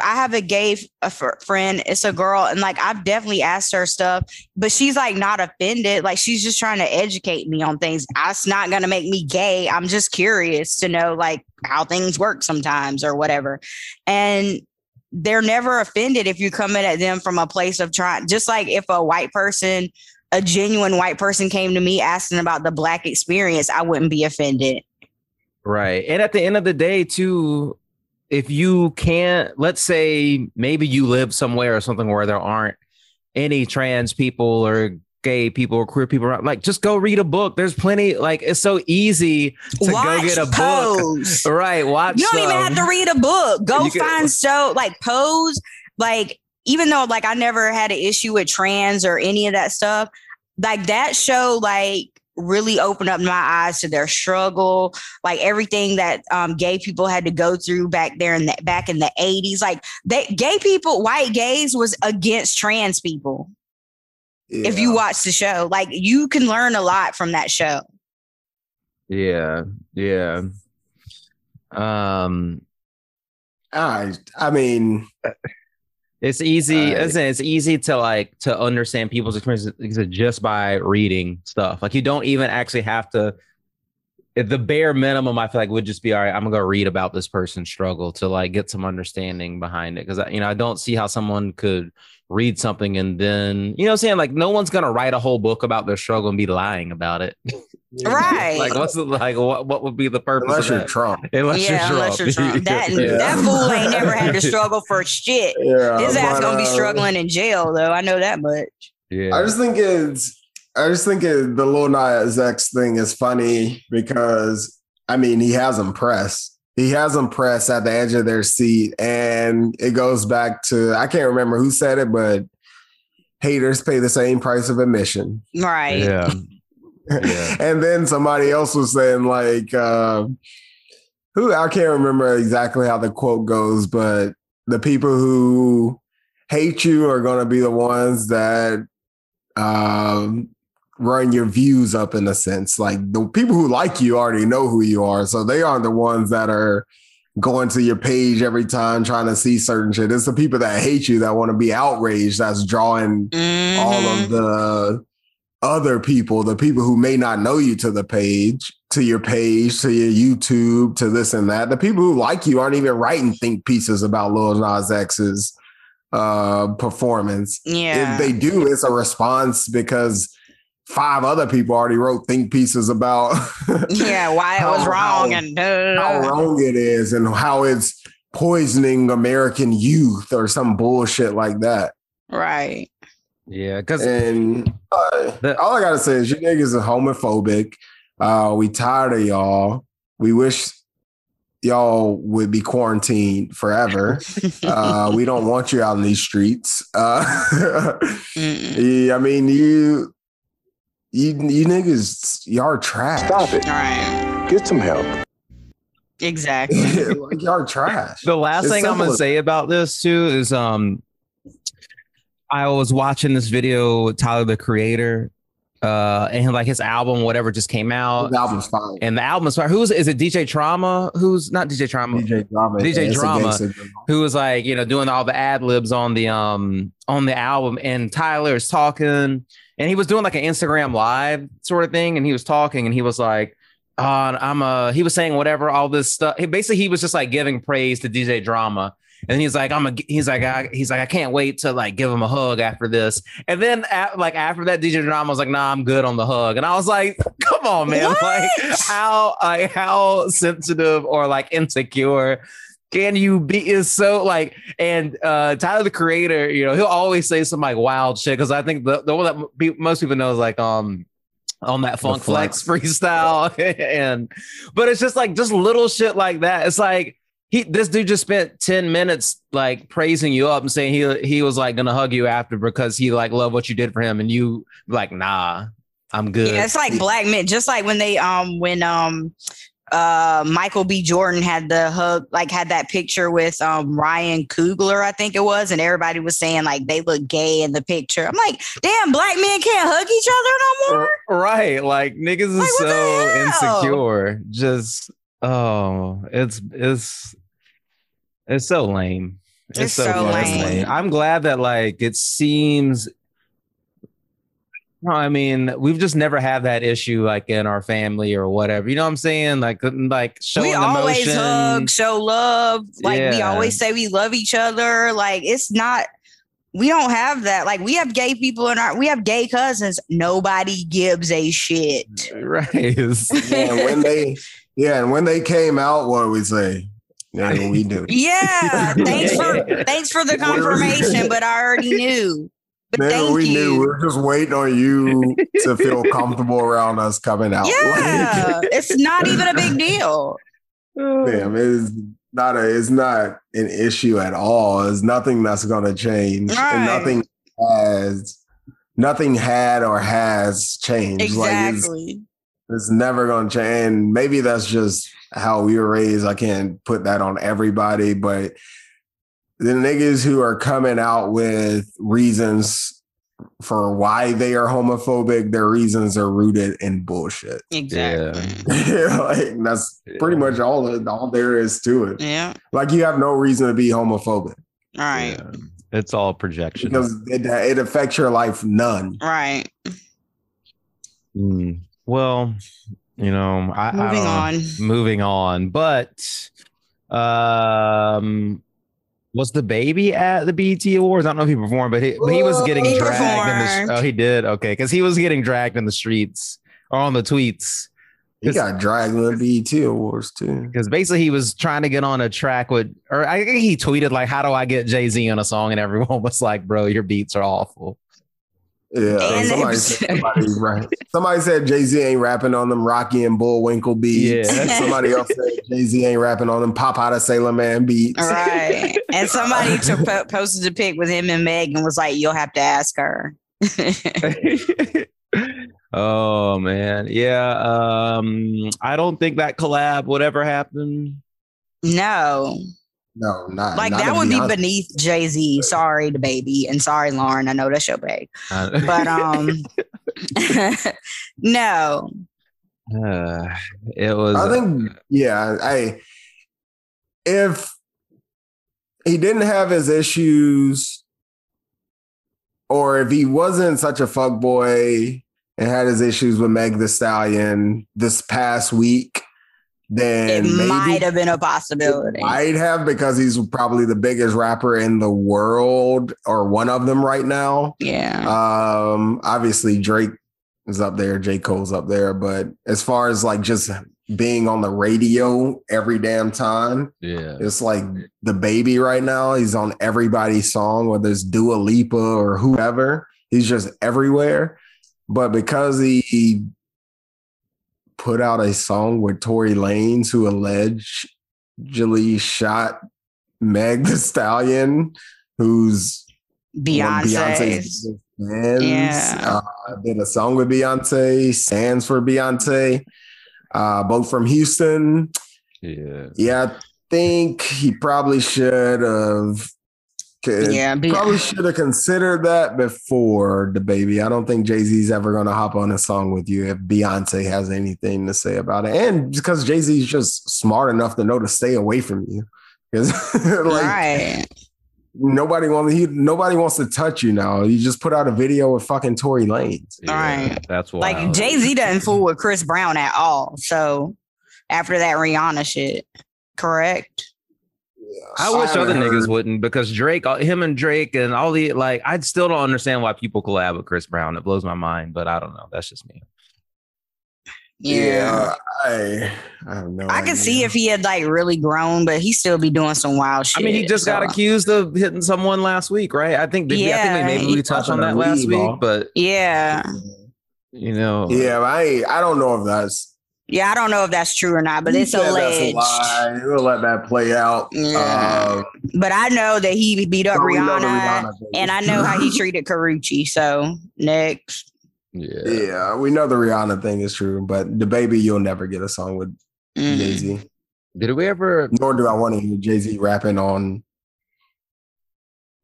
B: I have a gay f- a friend, it's a girl, and like I've definitely asked her stuff, but she's like not offended. Like she's just trying to educate me on things. That's not gonna make me gay. I'm just curious to know like how things work sometimes or whatever. And they're never offended if you come in at them from a place of trying, just like if a white person, a genuine white person came to me asking about the black experience, I wouldn't be offended.
C: Right. And at the end of the day, too, if you can't, let's say maybe you live somewhere or something where there aren't any trans people or gay people or queer people around, like just go read a book. There's plenty, like it's so easy to
B: Watch
C: go get a
B: Pose.
C: book. Right. Watch.
B: You don't even have to read a book. Go
C: You can-
B: find so like pose. Like even though like I never had an issue with trans or any of that stuff, like that show like really opened up my eyes to their struggle, like everything that um, gay people had to go through back there in the back in the eighties. Like they gay people, white gays was against trans people. If you watch the show, like you can learn a lot from that show.
C: Yeah. Yeah. Um,
D: I, I mean,
C: It's easy.
D: Uh,
C: as in, it's easy to like to understand people's experiences just by reading stuff. Like you don't even actually have to. The bare minimum, I feel like would just be all right. I'm gonna go read about this person's struggle to like get some understanding behind it because you know I don't see how someone could read something and then you know what I'm saying like no one's gonna write a whole book about their struggle and be lying about it.
B: Right.
C: like what's the, like what what would be the purpose
D: unless
C: of
D: you're? Trump.
C: Unless
B: yeah,
C: you're
B: unless you're
C: Trump.
B: Trump. That
D: Yeah.
B: that fool ain't never had to struggle for shit.
D: Yeah,
B: His ass gonna be
D: uh,
B: struggling in jail though. I know that much.
C: yeah.
D: I just think it's I just think it, the Lil Nas X thing is funny because I mean he has them pressed. He has them pressed at the edge of their seat, and it goes back to I can't remember who said it, but haters pay the same price of admission.
B: Right.
C: yeah. Yeah.
D: and then somebody else was saying like uh, who I can't remember exactly how the quote goes, but the people who hate you are going to be the ones that um, run your views up in a sense. Like the people who like you already know who you are, so they aren't the ones that are going to your page every time trying to see certain shit. It's the people that hate you that want to be outraged that's drawing all
B: Mhm.
D: of the other people, the people who may not know you to the page, to your page, to your YouTube, to this and that. The people who like you aren't even writing think pieces about Lil Nas X's uh, performance.
B: yeah.
D: If they do, it's a response because five other people already wrote think pieces about
B: yeah, why it was
D: how-
B: wrong
D: how-
B: and
D: how
B: uh,
D: wrong it is and how it's poisoning American youth or some bullshit like that.
B: right.
C: Yeah, because
D: And uh,
C: The-
D: all I gotta say is you niggas are homophobic. Uh, we tired of y'all. We wish y'all would be quarantined forever. uh, we don't want you out in these streets. Uh, yeah, I mean you, you, you niggas, y'all are trash.
E: Stop it.
B: Right.
E: Get some help.
B: Exactly.
D: like y'all are trash.
C: the last
D: It's
C: thing I'm gonna say about this too is um I was watching this video with Tyler the Creator, uh, and like his album, whatever, just came out.
D: The album's fine.
C: And the album is fire. Who's is it? DJ Trauma? Who's not DJ Trauma?
D: DJ Drama.
C: DJ
D: It's a
C: Drama.
D: gangster drama.
C: who was like, you know, doing all the ad libs on the um on the album, and Tyler is talking, and he was doing like an Instagram live sort of thing, and he was talking, and he was like, uh, I'm a he was saying whatever, all this stuff. He basically he was just like giving praise to DJ Drama. And he's like, I'm a, he's like, I, he's like, I can't wait to like give him a hug after this. And then at, like after that, DJ Drama was like, Nah, I'm good on the hug. And I was like, Come on, man,
B: What?
C: like how, like how sensitive or like insecure can you be? Is so like, and uh Tyler the Creator, you know, he'll always say some like wild shit because I think the the one that pe- most people know is like um on that Funk Flex, freestyle and but it's just like just little shit like that. It's like he this dude just spent 10 minutes like praising you up and saying he he was like gonna hug you after because he like loved what you did for him and you like nah I'm good.
B: Yeah, it's like black men, just like when they um when um uh Michael B. Jordan had the hug, like had that picture with um Ryan Coogler, I think it was, and everybody was saying like they look gay in the picture. I'm like, damn, black men can't hug each other no more.
C: right like niggas is
B: Like,
C: so insecure just oh it's it's it's so lame
B: It's so
C: fucking
B: lame.
C: i'm glad that like it seems no i mean we've just never had that issue like in our family or whatever you know what i'm saying like uh, like showing
B: we always
C: emotion
B: hug, show love. Like we always say we love each other. Like it's not we don't have that. Like we have gay people in our we have gay cousins. Nobody gives a shit.
C: right
D: Yeah, and when they yeah, and when they came out, what we say? Yeah, we do.
B: Yeah, thanks for thanks for the confirmation, but I already knew. But
D: Nigga,
B: thank
D: we
B: you.
D: knew. we are just waiting on you to feel comfortable around us coming out.
B: Yeah,
D: Like,
B: it's not even a big deal.
D: damn, it's not a. It's not an issue at all. It's nothing that's going to change,
B: Right.
D: and nothing has, nothing had or has changed. Like it's,
B: Exactly.
D: it's never going to change. And maybe that's just how we were raised. I can't put that on everybody, but the niggas who are coming out with reasons for why they are homophobic, their reasons are rooted in bullshit.
B: Exactly.
D: like that's pretty much all that- all there is to it.
B: Yeah.
D: Like you have no reason to be homophobic
B: All right.
C: Yeah. It's all projection.
D: because it it affects your life none.
B: Right.
C: Mm. Well, you know, I, I
B: Moving
C: don't know.
B: on.
C: moving on. But um was DaBaby at the BET Awards? I don't know if he performed, but he, but he was getting
B: He
C: dragged in the. Oh, he did. Okay, because he was getting dragged in the streets or on the tweets.
D: He got dragged in the BET awards too.
C: Because basically he was trying to get on a track with, or I think he tweeted like, "How do I get Jay Z on a song?" And everyone was like, "Bro, your beats are awful."
D: Yeah,
B: And
D: somebody said, somebody, right. somebody said Jay Z ain't rapping on them Rocky and Bullwinkle beats.
C: Yeah.
D: somebody else said Jay Z ain't rapping on them Popeye the Sailor Man beats.
B: Right. And somebody took, po- posted a pic with him and Meg and was like, you'll have to ask her.
C: oh man, yeah. Um, I don't think that collab would ever happen.
B: no.
D: No, not
B: Like
D: not
B: that would be
D: Beyonce.
B: beneath Jay Z. Sorry, DaBaby. And sorry, Lauren. I know that's your bag. But um no.
C: Uh, it was.
D: I think, yeah, I if he didn't have his issues, or if he wasn't such a fuck boy and had his issues with Meg the Stallion this past week, then
B: It
D: maybe
B: might have been a possibility.
D: might have because he's probably the biggest rapper in the world or one of them right now.
B: Yeah.
D: Um, obviously Drake is up there, J. Cole's up there, but as far as like just being on the radio every damn time,
C: yeah.
D: it's like DaBaby right now. He's on everybody's song, whether it's Dua Lipa or whoever. He's just everywhere. But because he put out a song with Tory Lanez, who allegedly shot Meg the Stallion, who's one of
B: Beyonce's.
D: fans.
B: Yeah.
D: Uh, did a song with Beyonce, stans for Beyonce, uh, both from Houston.
C: Yeah.
D: Yeah, I think he probably should have. Could-
B: Yeah, Be-
D: Probably should have considered that before DaBaby. I don't think Jay Z's ever going to hop on a song with you if Beyonce has anything to say about it. And because Jay Z's just smart enough to know to stay away from you. Because like
B: right.
D: nobody wants he nobody wants to touch you now. You just put out a video with fucking Tory Lanez.
B: Right.
C: That's why.
B: Like Jay Z doesn't fool with Chris Brown at all. So after that Rihanna shit, correct?
C: I wish other
D: haven't
C: niggas wouldn't because Drake, uh, him and Drake, and all the like. I still don't understand why people collab with Chris Brown. It blows my mind, but I don't know. That's just me.
B: Yeah.
D: I I have no
B: I could see if he had like really grown, but he still be doing some wild shit.
C: I mean, he just got accused of hitting someone last week, right? I think. Did we- I think
B: Yeah,
C: maybe we touched on that last
D: Leave
C: week,
D: off.
C: but
B: Yeah.
C: you know,
D: Yeah, I I don't know if that's
B: Yeah, I don't know if that's true or not, but
D: he
B: it's
D: said
B: alleged.
D: That's a lie. We'll let that play out.
B: Yeah.
D: Uh,
B: But I know that he beat up
D: but we know
B: Rihanna,
D: Rihanna
B: and I know how he treated Karrueche. So next.
C: yeah,
D: Yeah, we know the Rihanna thing is true, but DaBaby, you'll never get a song with
B: Mm.
D: Jay Z.
C: Did we ever?
D: Nor do I want to hear Jay Z rapping on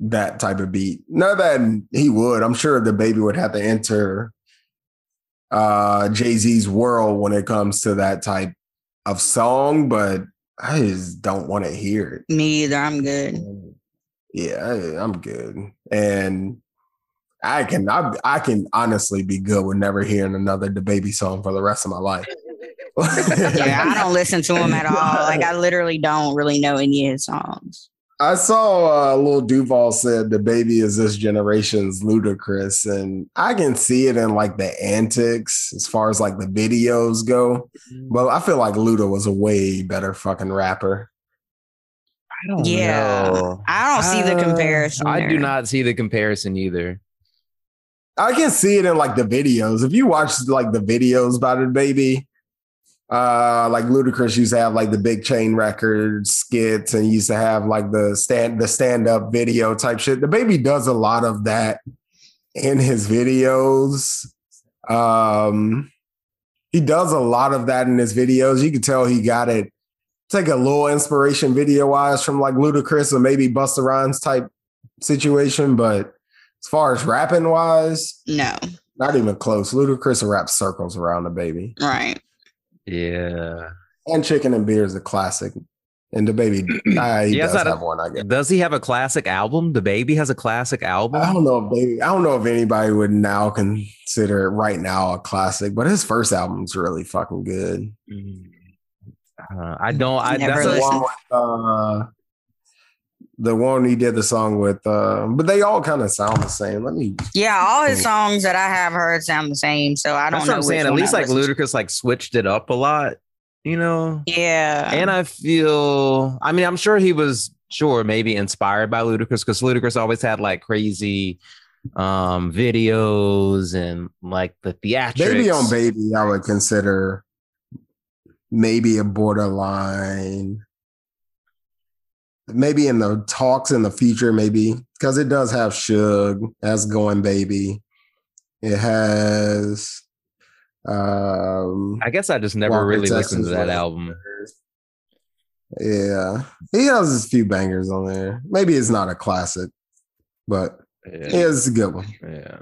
D: that type of beat. Not that he would. I'm sure DaBaby would have to enter uh Jay Z's world when it comes to that type of song, but I just don't want to hear it.
B: Me either. I'm good.
D: Yeah, I, I'm good, and I can I, I can honestly be good with never hearing another DaBaby song for the rest of my life.
B: Yeah, I don't listen to him at all. Like I literally don't really know any of his songs.
D: I saw uh, Lil Duval said DaBaby is this generation's Ludacris, and I can see it in like the antics as far as like the videos go. But I feel like Luda was a way better fucking rapper.
C: I don't
B: Yeah.
C: know.
B: I don't see the
C: Uh,
B: comparison.
C: I do not see the comparison either.
D: I can see it in like the videos. If you watch like the videos about it, baby, uh, like Ludacris used to have like the big chain record skits and used to have like the stand the stand up video type shit. DaBaby does a lot of that in his videos. Um, he does a lot of that in his videos. You can tell he got it. Take a little inspiration video wise from like Ludacris or maybe Busta Rhymes type situation, but as far as rapping wise,
B: No,
D: not even close. Ludacris will rap circles around DaBaby.
B: right.
C: Yeah.
D: And Chicken and Beer is a classic. And DaBaby, ah, he
C: Yes,
D: does
C: I-
D: have one, I guess.
C: Does he have a classic album? DaBaby has a classic album.
D: I don't know if baby, I don't know if anybody would now consider it right now a classic, but his first album is really fucking good.
C: Mm. Uh, I don't. I
B: Never
C: that's a,
D: The one uh, the one he did the song with, uh, but they all kind of sound the same. Let me
B: Yeah, all his songs that I have heard sound the same, so I don't
C: that's
B: know.
C: what I'm saying. At least
B: I
C: like. Ludacris like switched it up a lot. You know.
B: Yeah,
C: and I feel, I mean, I'm sure he was sure maybe inspired by Ludacris because Ludacris always had like crazy um videos and like the theatrics.
D: Baby on Baby, I would consider maybe a borderline. Maybe in the talks in the future, maybe because it does have Suge as going baby. It has um
C: I guess I just never
D: Walker,
C: really
D: Texas
C: listened to that album.
D: Yeah. He has a few bangers on there. Maybe it's not a classic, but
C: Yeah.
D: it is a good one.
C: yeah.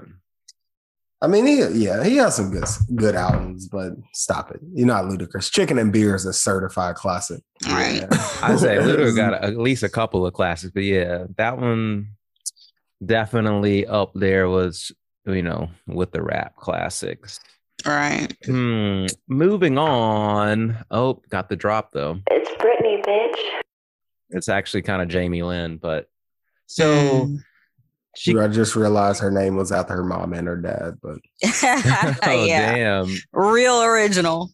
D: I mean, he yeah, he has some good good albums, but stop it. You're not Ludacris. Chicken and Beer is a certified classic.
B: Right.
C: I say Luda got a- at least a couple of classics, but yeah, that one definitely up there was, you know, with the rap classics.
B: right.
C: Hmm. Moving on. Oh, got the drop though.
F: It's Britney, bitch.
C: It's actually kind of Jamie Lynn, but so
B: Mm.
C: She.
D: I just realized her name was after her mom and her dad, but
C: oh
B: yeah,
C: damn,
B: real original.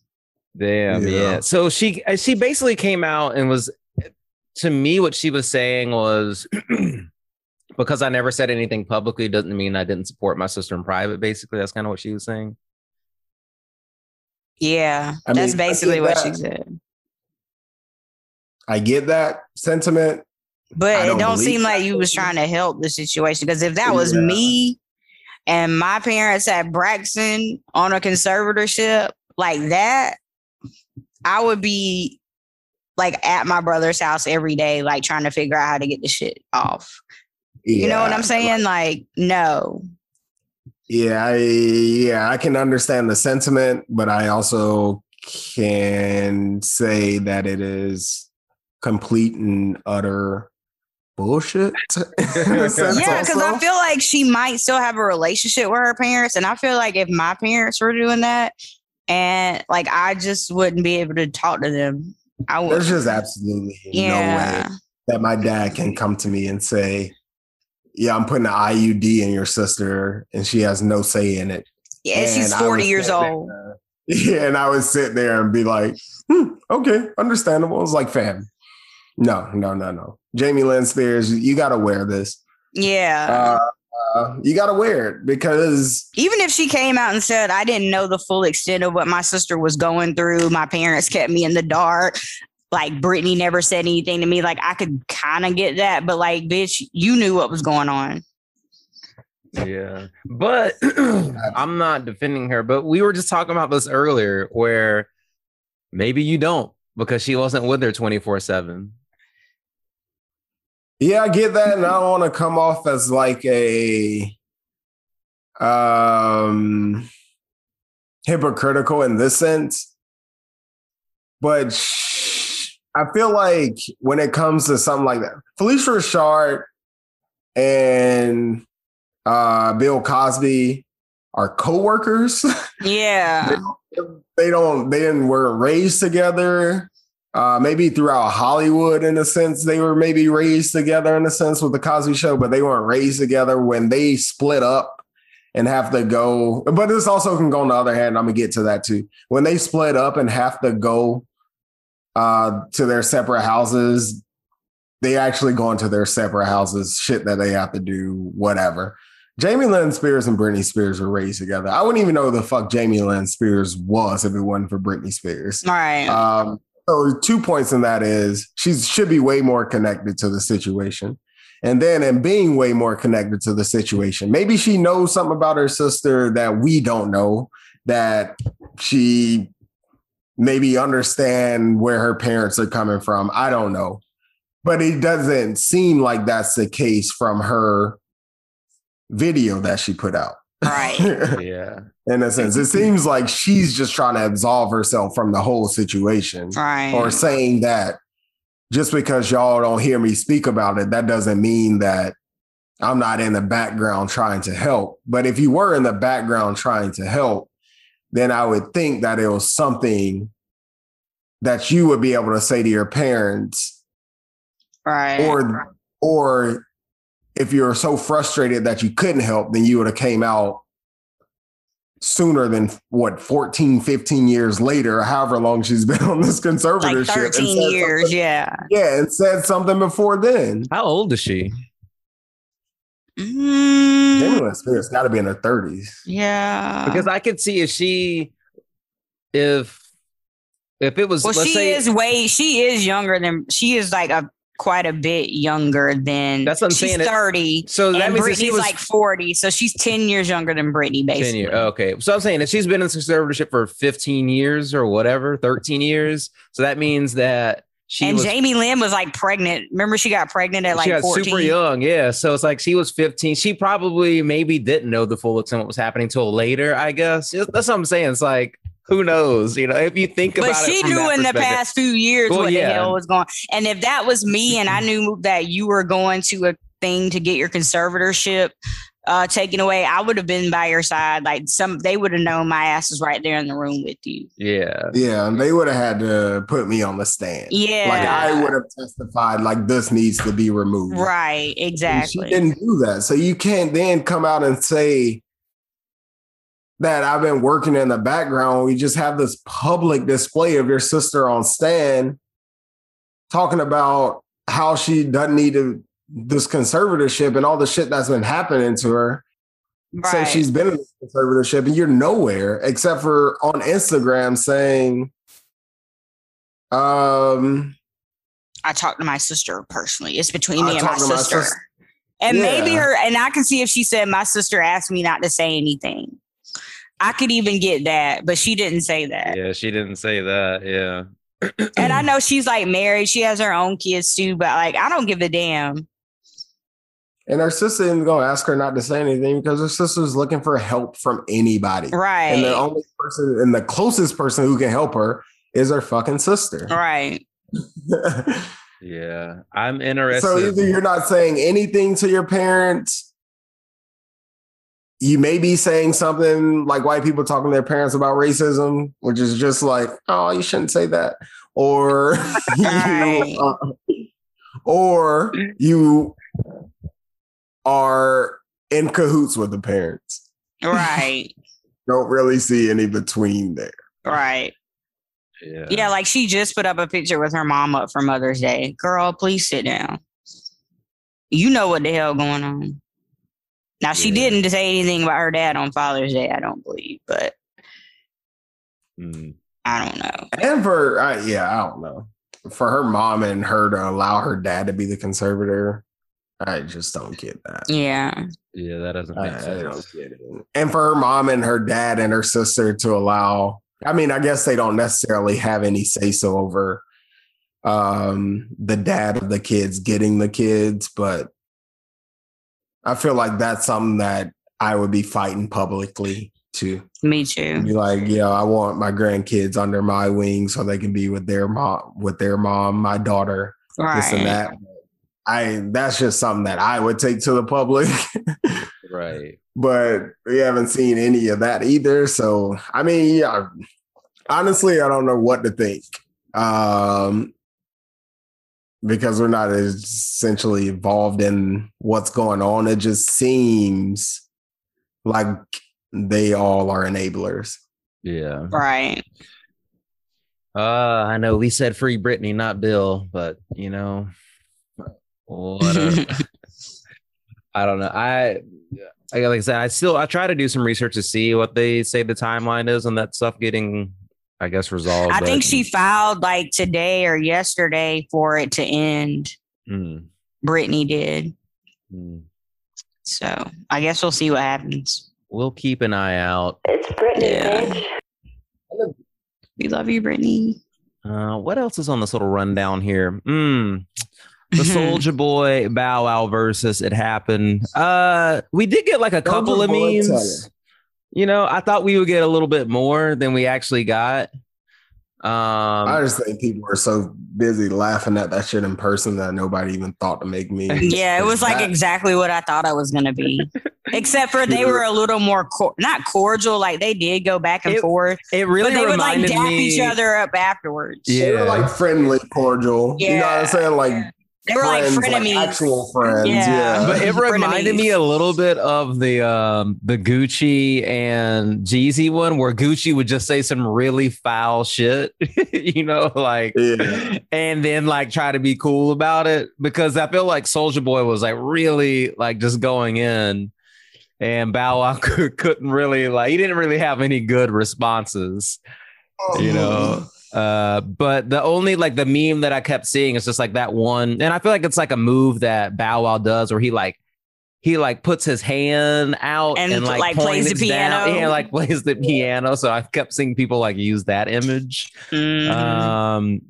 C: damn, yeah.
D: Yeah.
C: So she uh, she basically came out and was to me what she was saying was because I never said anything publicly doesn't mean I didn't support my sister in private. Basically, that's kind of what she was saying.
B: Yeah,
D: I
B: that's
D: mean,
B: basically what
D: that.
B: she said.
D: I get that sentiment.
B: But it
D: don't
B: seem like you was trying to help the situation because if that was
D: Yeah.
B: me and my parents at Braxton on a conservatorship like that, I would be like at my brother's house every day, like trying to figure out how to get the shit off. You know what I'm saying? Like, no.
D: Yeah, I, yeah, I can understand the sentiment, but I also can say that it is complete and utter bullshit. in a sense
B: Yeah, because I feel like she might still have a relationship with her parents. And I feel like if my parents were doing that and like I just wouldn't be able to talk to them, I would.
D: there's just absolutely no way that my dad can come to me and say, "Yeah, I'm putting an IUD in your sister, and she has no say in it."
B: Yeah, and she's 40 years
D: sit there-
B: old.
D: Yeah, and I would sit there and be like, hmm, "Okay, understandable." It's like, fam, no, no, no, no. Jamie Lynn Spears, you got to wear this.
B: Yeah.
D: Uh, uh, you got to wear it because
B: Even if she came out and said, I didn't know the full extent of what my sister was going through, my parents kept me in the dark. Like Britney never said anything to me. Like I could kind of get that, but like, bitch, you knew what was going on.
C: Yeah. But I'm not defending her, but we were just talking about this earlier where maybe you don't because she wasn't with her 24 7.
D: Yeah, I get that, and I don't want to come off as like a um hypocritical in this sense. But sh- I feel like when it comes to something like that, Phylicia Rashad and uh Bill Cosby are co-workers.
B: Yeah.
D: they don't they didn't weren't raised together uh maybe throughout hollywood in a sense they were maybe raised together in a sense with the cosby show but they weren't raised together when they split up and have to go but this also can go on the other hand i'm gonna get to that too when they split up and have to go uh to their separate houses they actually go into their separate houses, shit that they have to do, whatever. Jamie Lynn Spears and Britney Spears were raised together. I wouldn't even know who the fuck Jamie Lynn Spears was if it wasn't for Britney Spears.
B: Right.
D: Um, so two points in that is she should be way more connected to the situation. And then in being way more connected to the situation, maybe she knows something about her sister that we don't know, that she maybe understand where her parents are coming from. I don't know. But it doesn't seem like that's the case from her video that she put out.
B: Right.
C: Yeah.
D: In a sense, it seems like she's just trying to absolve herself from the whole situation
B: right.
D: or saying that just because y'all don't hear me speak about it, that doesn't mean that I'm not in the background trying to help. But if you were in the background trying to help, then I would think that it was something that you would be able to say to your parents
B: right.
D: or or if you're so frustrated that you couldn't help then you would have came out sooner than what 14 15 years later however long she's been on this conservatorship
B: like
D: and
B: 13 years. Yeah.
D: yeah and said something before then
C: How old is she?
B: Mm,
D: Jamie Lynn Spears got to be in her 30s
B: yeah.
C: Because I could see if she, if if it was,
B: well,
C: let's
B: she
C: say,
B: is way. She is younger than. She is like a quite a bit younger than.
C: That's what I'm
B: she's
C: saying.
B: Thirty.
C: so that
B: and
C: means that she was
B: like forty, so she's ten years younger than Britney, basically.
C: 10 years. Okay. So I'm saying if she's been in conservatorship for 15 years or whatever, 13 years. So that means that she
B: and
C: was
B: Jamie Lynn was like pregnant. Remember, she got pregnant at like
C: she got
B: 14.
C: super young. Yeah. So it's like she was 15. She probably maybe didn't know the full extent of what was happening until later, I guess. That's what I'm saying. It's like, who knows? You know, if you think about
B: But
C: it.
B: she
C: from
B: knew
C: that
B: in the past few years
C: Well,
B: what
C: yeah.
B: the hell was going. And if that was me, and I knew that you were going to a thing to get your conservatorship uh, taken away, I would have been by your side. Like some, they would have known my ass is right there in the room with you.
C: Yeah.
D: yeah and they would have had to put me on the stand
B: Yeah,
D: like i would have testified like this needs to be removed
B: right,
D: And
B: exactly.
D: she didn't do that. So you can't then come out and say that I've been working in the background. We just have this public display of your sister on stand talking about how she doesn't need to, this conservatorship and all the shit that's been happening to her. Say
B: right.
D: she's been in this conservatorship and you're nowhere except for on Instagram saying, um,
B: I talked to my sister personally. It's between
D: I
B: me and my
D: to my
B: sister.
D: sis-
B: and maybe her, and I can see if she said, My sister asked me not to say anything. I could even get that, but she didn't say that.
C: Yeah. She didn't say that. Yeah.
B: And I know she's like married, she has her own kids too, but like, I don't give a damn.
D: and her sister isn't gonna ask her not to say anything because her sister's looking for help from anybody.
B: Right.
D: And the only person and the closest person who can help her is her fucking sister.
B: right.
C: Yeah. I'm interested.
D: so either you're not saying anything to your parents, you may be saying something like white people talking to their parents about racism, which is just like, oh, you shouldn't say that. Or
B: Right.
D: you, uh, or you are in cahoots with the parents.
B: Right.
D: Don't really see any between there.
B: right.
C: yeah.
B: Yeah, like she just put up a picture with her mom up for Mother's Day. Girl, please sit down. You know what the hell going on. Now she
C: Yeah.
B: didn't say anything about her dad on Father's Day, I don't believe, but
C: Mm.
B: I don't know.
D: And for uh, yeah, I don't know. For her mom and her to allow her dad to be the conservator, I just don't get that.
B: Yeah.
C: Yeah. That doesn't
D: I,
C: make
D: I
C: sense.
D: don't get it. And for her mom and her dad and her sister to allow, I mean, I guess they don't necessarily have any say so over um the dad of the kids getting the kids, but I feel like that's something that I would be fighting publicly too.
B: Me too.
D: be like, yeah, I want my grandkids under my wing so they can be with their mom, with their mom, my daughter, this and that. I that's just something that I would take to the public,
C: Right.
D: but we haven't seen any of that either. So I mean, yeah, honestly, I don't know what to think. Um because we're not essentially involved in what's going on. It just seems like they all are enablers.
C: Yeah.
B: Right.
C: Uh, I know we said free Britney, not Bill, but you know, What a- I don't know. I I like I said, I still I try to do some research to see what they say the timeline is on that stuff getting, I guess, resolved.
B: I
C: but-
B: think she filed like today or yesterday for it to end.
C: Mm,
B: Britney did.
C: mm.
B: So I guess we'll see what happens.
C: We'll keep an eye out.
F: It's Britney.
B: Yeah. We love you, Britney.
C: Uh, what else is on this little rundown here? Mm, the Soulja Boy Bow Wow versus it happened. Uh, we did get like a couple of
D: Soulja Boy
C: memes.
D: Teller.
C: You know, I thought we would get a little bit more than we actually got. Um,
D: I just think people are so busy laughing at that shit in person that nobody even thought to make me.
B: Yeah, it was like
D: That-
B: exactly what I thought I was gonna be. Except for they were a little more cor- not cordial, like they did go back and
C: It
B: forth,
C: it really
B: but they would like
C: reminded
B: dap
C: me.
B: each other up afterwards.
C: Yeah.
D: They were like friendly, cordial. You know what
B: Yeah.
D: I'm saying? Like
B: They were like
D: friends,
B: frenemies.
D: actual friends.
B: Yeah.
D: Yeah.
C: but it reminded
B: Frenemies.
C: me a little bit of the um the Gucci and Jeezy one where Gucci would just say some really foul shit, you know, like
D: Yeah.
C: and then like try to be cool about it because I feel like Soulja Boy was like really like just going in and Bow Wow couldn't really like he didn't really have any good responses. you know uh but the only like the meme that i kept seeing is just like that one and i feel like it's like a move that bow wow does where he like he like puts his hand out
B: And,
C: and, like,
B: like, plays the
C: points down.
B: piano.
C: yeah like plays the piano so i kept seeing people like use that image
B: Mhm.
C: um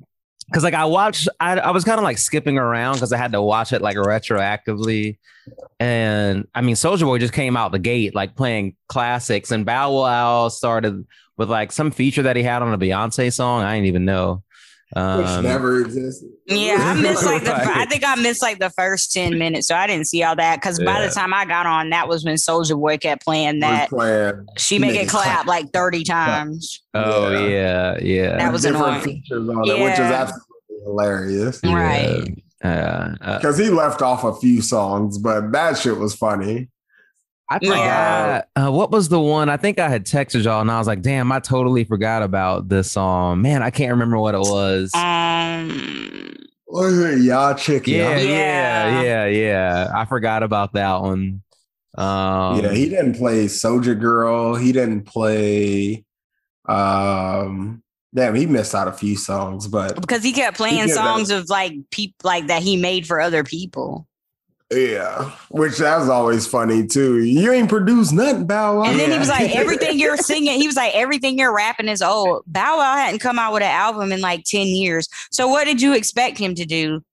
C: because like i watched i, I was kind of like skipping around because i had to watch it like retroactively and i mean soulja boy just came out the gate like playing classics and bow wow started with like some feature that he had on a beyonce song i didn't even know
D: Which
C: um,
D: never existed.
B: Yeah, I missed like the. I think I missed like the first ten minutes, so I didn't see all that. Because by the time I got on, that was when Soulja Boy kept playing that.
D: Playing
B: She make
D: Make
B: it
D: it
B: clap
D: clap.
B: like thirty times.
C: oh
D: Yeah.
C: yeah yeah
B: That was
D: different
B: annoying.
D: features on it, which is absolutely hilarious.
C: Yeah.
B: Right.
C: uh, uh,
D: Because he left off a few songs, but that shit was funny.
C: I forgot uh, what was the one. I think I had texted y'all, and I was like, "Damn, I totally forgot about this song." Man, I can't remember what it was.
B: Um,
D: What is it? Y'all chick,
C: yeah, yeah,
B: Yeah.
C: yeah, yeah. I forgot about that one. Um,
D: yeah, he didn't play Soulja Girl. He didn't play. Um, damn, he missed out a few songs, but
B: because he kept playing
D: Yeah, that-
B: songs of like people like that he made for other people.
D: Yeah, which that's always funny too. You ain't produced nothing, Bow Wow.
B: And then he was like, everything you're singing, he was like, everything you're rapping is old. Bow Wow hadn't come out with an album in like 10 years. So what did you expect him to do?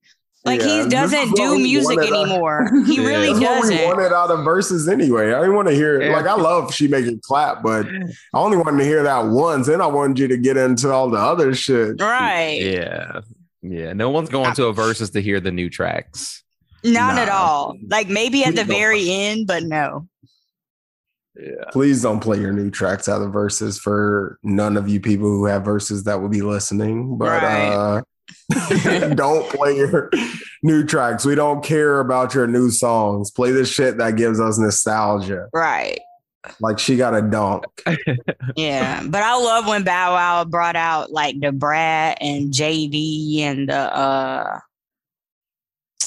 B: Like
D: Yeah,
B: he doesn't do music
D: wanted, uh,
B: anymore. He
C: Yeah.
B: really
D: That's what we
B: doesn't.
D: wanted out of Verzuz anyway. I didn't want to hear
C: Yeah.
D: like I love she make it clap, but I only wanted to hear that once. Then I wanted you to get into all the other shit.
B: Right.
C: yeah, yeah. No one's going to a Verzuz to hear the new tracks.
B: Not at all. Like maybe at the
D: Please don't.
B: very end, but no.
C: Yeah,
D: Please don't play your new tracks out of Verzuz for none of you people who have Verzuz that will be listening. But uh don't play your new tracks. We don't care about your new songs. Play the shit that gives us nostalgia.
B: Right.
D: Like she got a dunk.
B: Yeah. But I love when Bow Wow brought out like the Brat and JD and the uh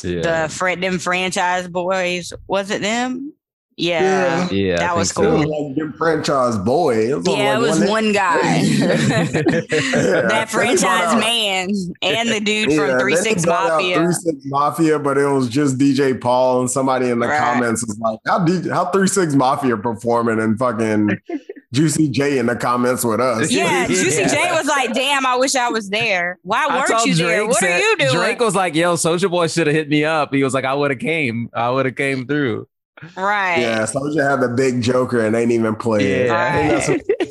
C: yeah,
B: the fr- them franchise boys. Was it them? Yeah.
C: yeah. I
B: that
C: think
B: was cool.
D: was like your franchise boy. It
B: Yeah,
D: like
B: it was
D: one-
B: one guy. That
D: Then he brought
B: franchise man and the dude
D: Yeah,
B: from
D: then
B: Three Six Mafia.
D: Three Six Mafia, but it was just DJ Paul, and somebody in the
B: Right.
D: comments was like, "How D- how Three Six Mafia performing?" And fucking Juicy J in the comments with us.
B: Yeah, Juicy
C: Yeah.
B: J was like, "Damn, I wish I was there. Why weren't
C: saw
B: you there?
C: Drake
B: What are you doing?"
C: Drake was like, "Yo, Soulja Boy should have hit me up." He was like, "I would have came. I would have came through."
B: Right.
D: yeah. Soulja had the big Joker and ain't even played. I think that's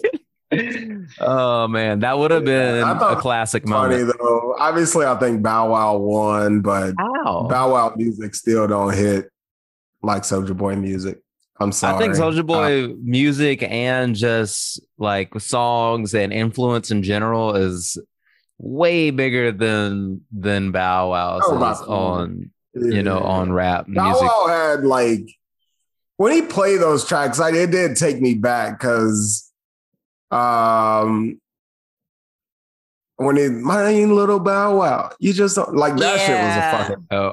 C: oh man, that would have been
D: I thought
C: a classic
D: funny
C: moment.
D: though. Obviously, I think Bow Wow won, but
C: Wow.
D: Bow Wow music still don't hit like Soulja Boy music. I'm sorry.
C: I think Soulja
D: Uh,
C: Boy music and just like songs and influence in general is way bigger than than Bow Wow's
D: Oh, by
C: is on you know on rap music.
D: Bow
C: music.
D: Wow had like when he played those tracks, like it did take me back because um when he my little Bow Wow, you just don't like that
B: Yeah.
D: shit was a fucking
C: Oh,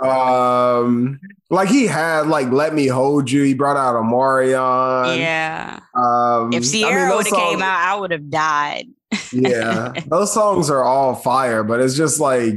D: Um, like he had like "Let Me Hold You." He brought out Omarion.
B: yeah.
D: Um,
B: If Ciara
D: those
B: would have came out, I would have died.
D: yeah, those songs are all fire, but it's just like,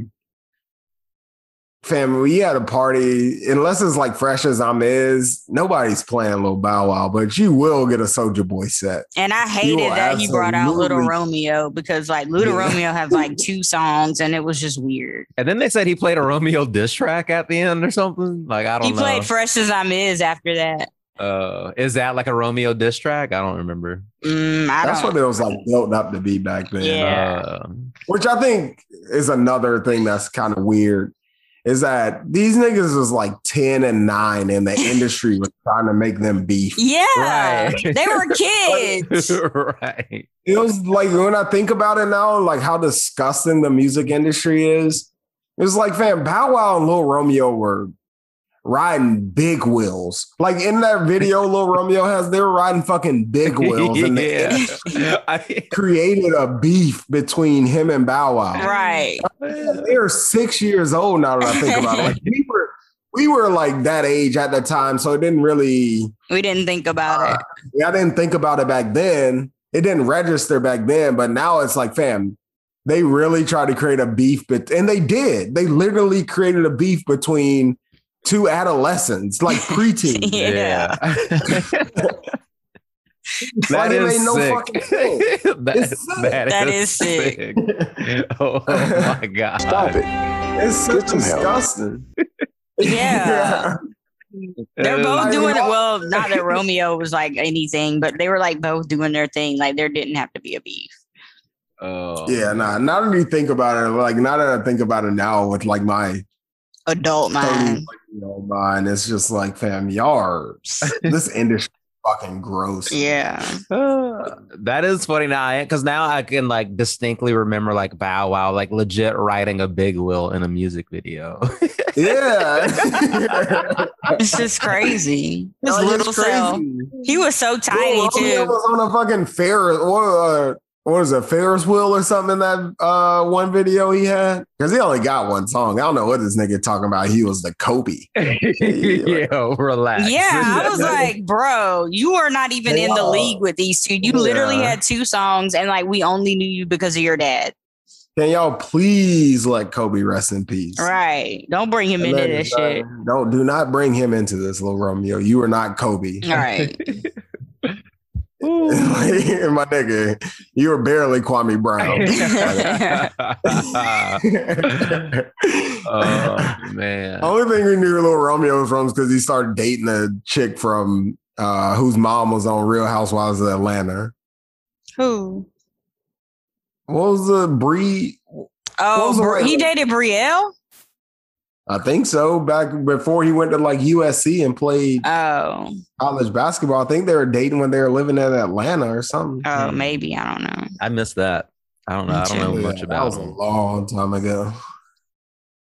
D: fam, we at a party, unless it's like Fresh Azimiz, nobody's playing Lil Bow Wow, but you will get a Soulja Boy set.
B: And I hated
D: will
B: that he brought out Little Romeo because like Little
D: Yeah.
B: Romeo has like two songs and it was just weird.
C: And then they said he played a Romeo diss track at the end or something. Like I don't
B: He
C: know.
B: He played Fresh Azimiz after that.
C: uh, is that like a Romeo diss track? I don't remember.
B: Mm, I
D: That's
B: don't.
D: what it was like built up to be back then.
B: Yeah.
C: Uh,
D: Which I think is another thing that's kind of weird. Is that these niggas was like 10 and 9 and the industry was trying to make them beef.
B: yeah,
C: Right.
B: they were kids.
C: right.
D: It was like when I think about it now, like how disgusting the music industry is. It was like, fam, Bow Wow and Lil Romeo were riding big wheels. Like in that video, Lil Romeo has, they were riding fucking big wheels and they
C: yeah. I,
D: created a beef between him and Bow Wow.
B: right.
D: They are six years old now that I think about it. Like we were, we were like that age at the time, so it didn't really.
B: We didn't think about uh, it.
D: Yeah, I didn't think about it back then. It didn't register back then, but now it's like, fam, they really tried to create a beef, but and they did. They literally created a beef between two adolescents, like preteens.
B: Yeah.
D: Like,
C: that
D: it
C: is
D: made no
C: sick. that,
D: It's sick.
C: that
B: That
C: is
B: is sick.
C: sick. oh my god!
E: Stop it.
D: It's so
E: Get
D: disgusting.
B: Yeah. They're both
D: I
B: doing it. Well, not that Romeo was like anything, but they were like both doing their thing. Like there didn't have to be a beef.
C: Oh.
D: Yeah, nah. Now that you think about it, like now that I think about it now with like my
B: Adult
D: 30
B: mind.
D: year old mind, it's just like, fam, y'all this industry fucking gross.
B: Yeah.
C: Uh, that is funny now because now I can like distinctly remember like Bow Wow like legit riding a big wheel in a music video.
D: Yeah.
B: It's just crazy. His
D: Like, it's
B: little self.
D: crazy.
B: He was so tiny
D: Lil Romeo
B: too.
D: was on a fucking Ferris or uh, what is it, Ferris wheel or something in that uh, one video he had? Because he only got one song. I don't know what this nigga talking about. He was the Kobe.
C: Yo, relax.
B: Yeah, I was like, bro, you are not even in the league with these two. You literally
D: Yeah.
B: had two songs, and like we only knew you because of your dad.
D: Can y'all please let Kobe rest in peace?
B: Right. Don't bring him
D: And
B: into this shit.
D: Don't do not bring him into this, little Romeo. You are not Kobe.
B: All right.
D: My nigga, you were barely Kwame Brown.
C: oh man.
D: Only thing we knew Little Romeo was from is because he started dating a chick from uh, whose mom was on Real Housewives of Atlanta.
B: Who?
D: What was the Bree?
B: Oh,
D: was the
B: he dated Brielle.
D: I think so. Back before he went to like USC and played
B: Oh,
D: college basketball. I think they were dating when they were living in Atlanta or something.
B: oh, maybe I don't know.
C: I missed that. I don't know. I don't know much
D: Yeah,
C: much
D: that
C: about
D: was a long time ago.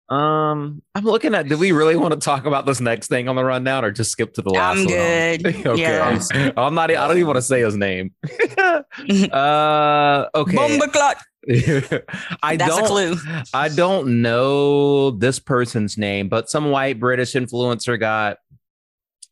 C: Um, I'm looking at. Do we really want to talk about this next thing on the rundown, or just skip to the last
B: I'm
C: one?
B: good.
C: okay.
B: Yeah.
C: I'm not. I don't even want to say his name. uh. Okay.
B: Bomba clock.
C: I
B: That's
C: don't. I don't know this person's name, but some white British influencer got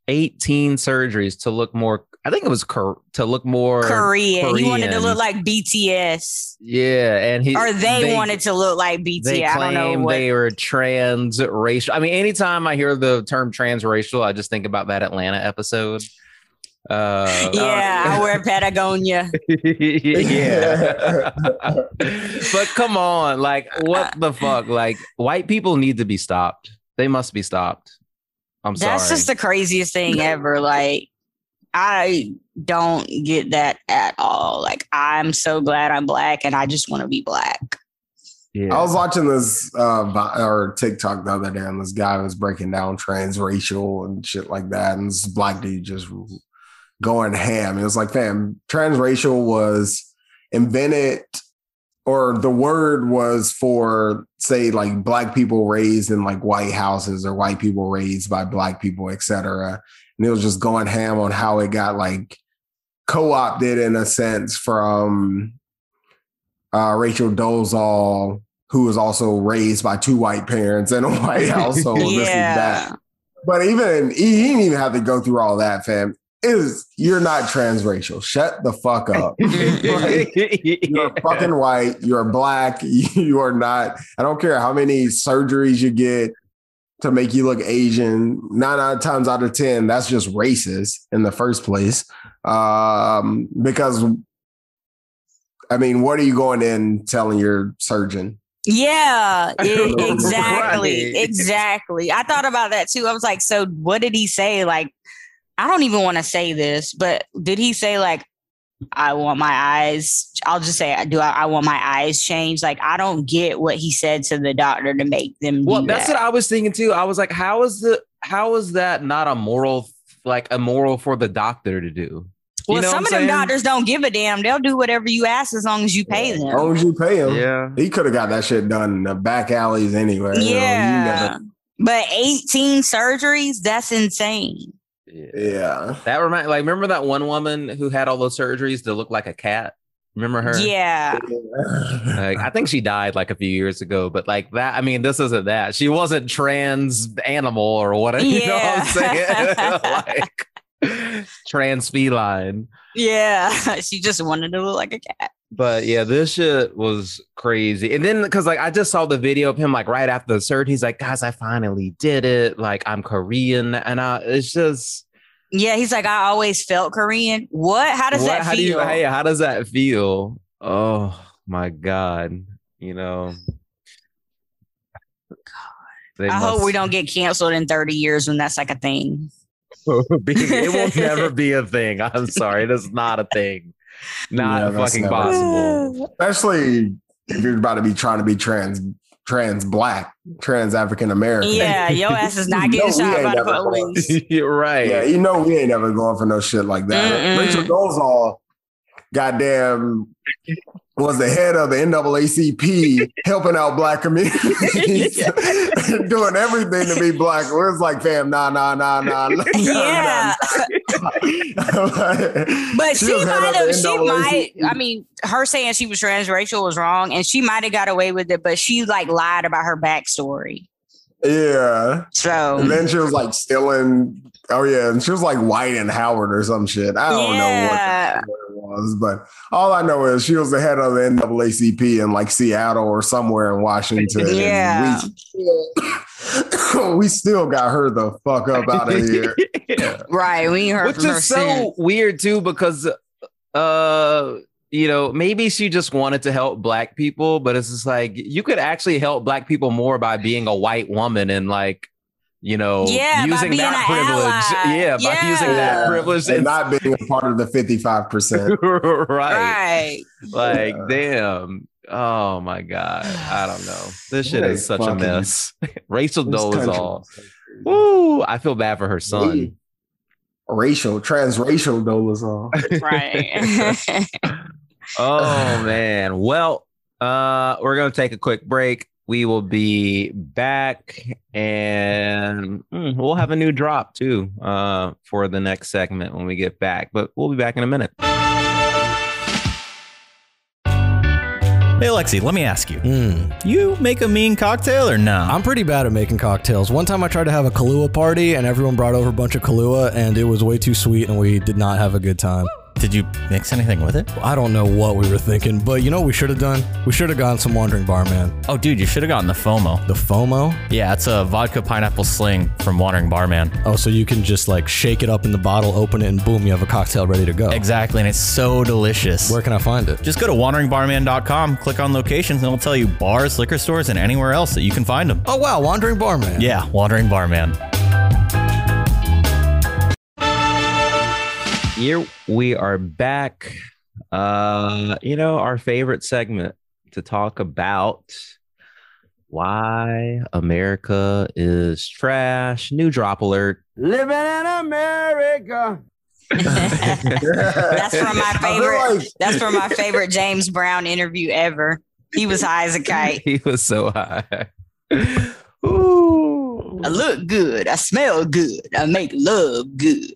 C: 18 surgeries to look more. I think it was Cor- to look more
B: Korean. He wanted to look like BTS,
C: Yeah, and he
B: or they, wanted to look like BTS.
C: They
B: I don't know
C: claim
B: what.
C: they were transracial. I mean, anytime I hear the term transracial, I just think about that Atlanta episode. Uh,
B: yeah, I wear Patagonia.
C: yeah. but come on, like, what the fuck? Like, white people need to be stopped. They must be stopped. I'm
B: That's
C: sorry.
B: That's just the craziest thing ever. Like, I don't get that at all. Like, I'm so glad I'm black and I just want to be black.
C: yeah.
D: I was watching this uh vi- or TikTok the other day, and this guy was breaking down transracial and shit like that, and this black dude just going ham. It was like, fam, transracial was invented, or the word was for say like black people raised in like white houses or white people raised by black people, etc. And it was just going ham on how it got like co-opted in a sense from uh, Rachel Dolezal who was also raised by two white parents in a white household. This is
B: yeah.
D: that. But even he, he didn't even have to go through all that, fam. Is you're not transracial. Shut the fuck up. Like, you're fucking white. You're black. You are not. I don't care how many surgeries you get to make you look Asian. Nine out of times out of ten, that's just racist in the first place. Um, because I mean, what are you going in telling your surgeon?
B: Yeah, e- exactly.
C: Right.
B: Exactly. I thought about that too. I was like, so what did he say? Like, I don't even want to say this, but did he say like, I want my eyes? I'll just say, do I, I want my eyes changed? Like, I don't get what he said to the doctor to make them.
C: Well,
B: do
C: that's
B: that.
C: what I was thinking too. I was like, how is the how is that not a moral like a moral for the doctor to do? You
B: Well,
C: know
B: some of
C: I'm
B: them doctors don't give a damn. They'll do whatever you ask as long as you pay them.
D: As
B: them.
D: long as you pay him,
C: Yeah.
D: he could have got that shit done in the back alleys anyway. you know, you
B: yeah.
D: never-
B: But 18 surgeries, that's insane.
D: Yeah.
C: That remind like remember that one woman who had all those surgeries to look like a cat? Remember her?
B: Yeah.
C: Like, I think she died like a few years ago, but like that, I mean, this isn't that. She wasn't trans animal or whatever. You know what I'm saying? like trans feline.
B: Yeah. she just wanted to look like a cat.
C: But yeah, this shit was crazy. And then because like I just saw the video of him like right after the surgery, he's like, guys, I finally did it. Like I'm Korean. And I it's just
B: Yeah, he's like, I always felt Korean. What? How does
C: what-
B: that
C: how do you
B: feel?
C: hey, how does that feel? Oh my god. You know. They
B: I hope we don't get canceled in 30 years when that's like a thing.
C: it will never be a thing. I'm sorry. It is not a thing. Not
D: Yeah,
C: fucking
D: never-
C: possible.
D: Especially if you're about to be trying to be trans trans black, trans African American.
B: Yeah, your ass is not getting shot by the police.
C: You're right.
D: Yeah, you know we ain't ever going for no shit like that.
B: Mm-mm.
D: Rachel Dolezal, goddamn, was the head of the NAACP, helping out black communities, doing everything to be black. It was like, fam, nah, nah, nah, nah. nah,
B: Yeah.
D: nah.
B: But she,
D: head
B: might have, she might, I mean, her saying she was transracial was wrong and she might have got away with it, but she like lied about her backstory.
D: Yeah.
B: So,
D: And then she was like stealing. Oh yeah, and she was like white and Howard or some shit. I don't
B: Yeah.
D: know what, the, what it was, but all I know is she was the head of the NAACP in like Seattle or somewhere in Washington. and
B: Yeah.
D: we, we still got her the fuck up out of here.
C: Yeah.
B: right. We ain't heard
C: Which
B: from her
C: is so weird too, because uh you know, maybe she just wanted to help black people, but it's just like you could actually help black people more by being a white woman and like, you know,
B: Yeah,
C: using that privilege.
B: ally.
C: Yeah, by using that privilege
D: and
C: and
D: not being a part of the fifty-five percent.
C: right.
B: Right.
C: Like,
D: Yeah.
C: damn. Oh my God. I don't know. This shit
D: What
C: is such a mess. Rachel
D: This
C: Dolezal. Woo! I feel bad for her son.
D: Racial, transracial Dolezal.
B: Right.
C: Oh man. Well, uh, we're gonna take a quick break. We will be back, and mm, we'll have a new drop too uh, for the next segment when we get back. But we'll be back in a minute.
F: Hey, Lexi, let me ask you.
G: Mm.
F: You make a mean cocktail or no?
G: I'm pretty bad at making cocktails. One time I tried to have a Kahlua party and everyone brought over a bunch of Kahlua and it was way too sweet and we did not have a good time.
F: Did you mix anything with it?
G: I don't know what we were thinking, but you know what we should have done? We should have gotten some Wandering Barman.
F: Oh, dude, you should have gotten the FOMO.
G: The FOMO?
F: Yeah, it's a vodka pineapple sling from Wandering Barman.
G: Oh, so you can just like shake it up in the bottle, open it, and boom, you have a cocktail ready to go.
F: Exactly, and it's so delicious.
G: Where can I find it?
F: Just go to wanderingbarman.com, click on locations, and it'll tell you bars, liquor stores, and anywhere else that you can find them.
G: Oh, wow, Wandering Barman.
F: Yeah, Wandering Barman.
C: Here we are back. Uh, you know, our favorite segment to talk about why America is trash. New drop alert.
D: Living in America.
B: That's from my favorite. That's from my favorite James Brown interview ever. He was high as a kite.
C: he was so high. Ooh.
B: I look good. I smell good. I make love good.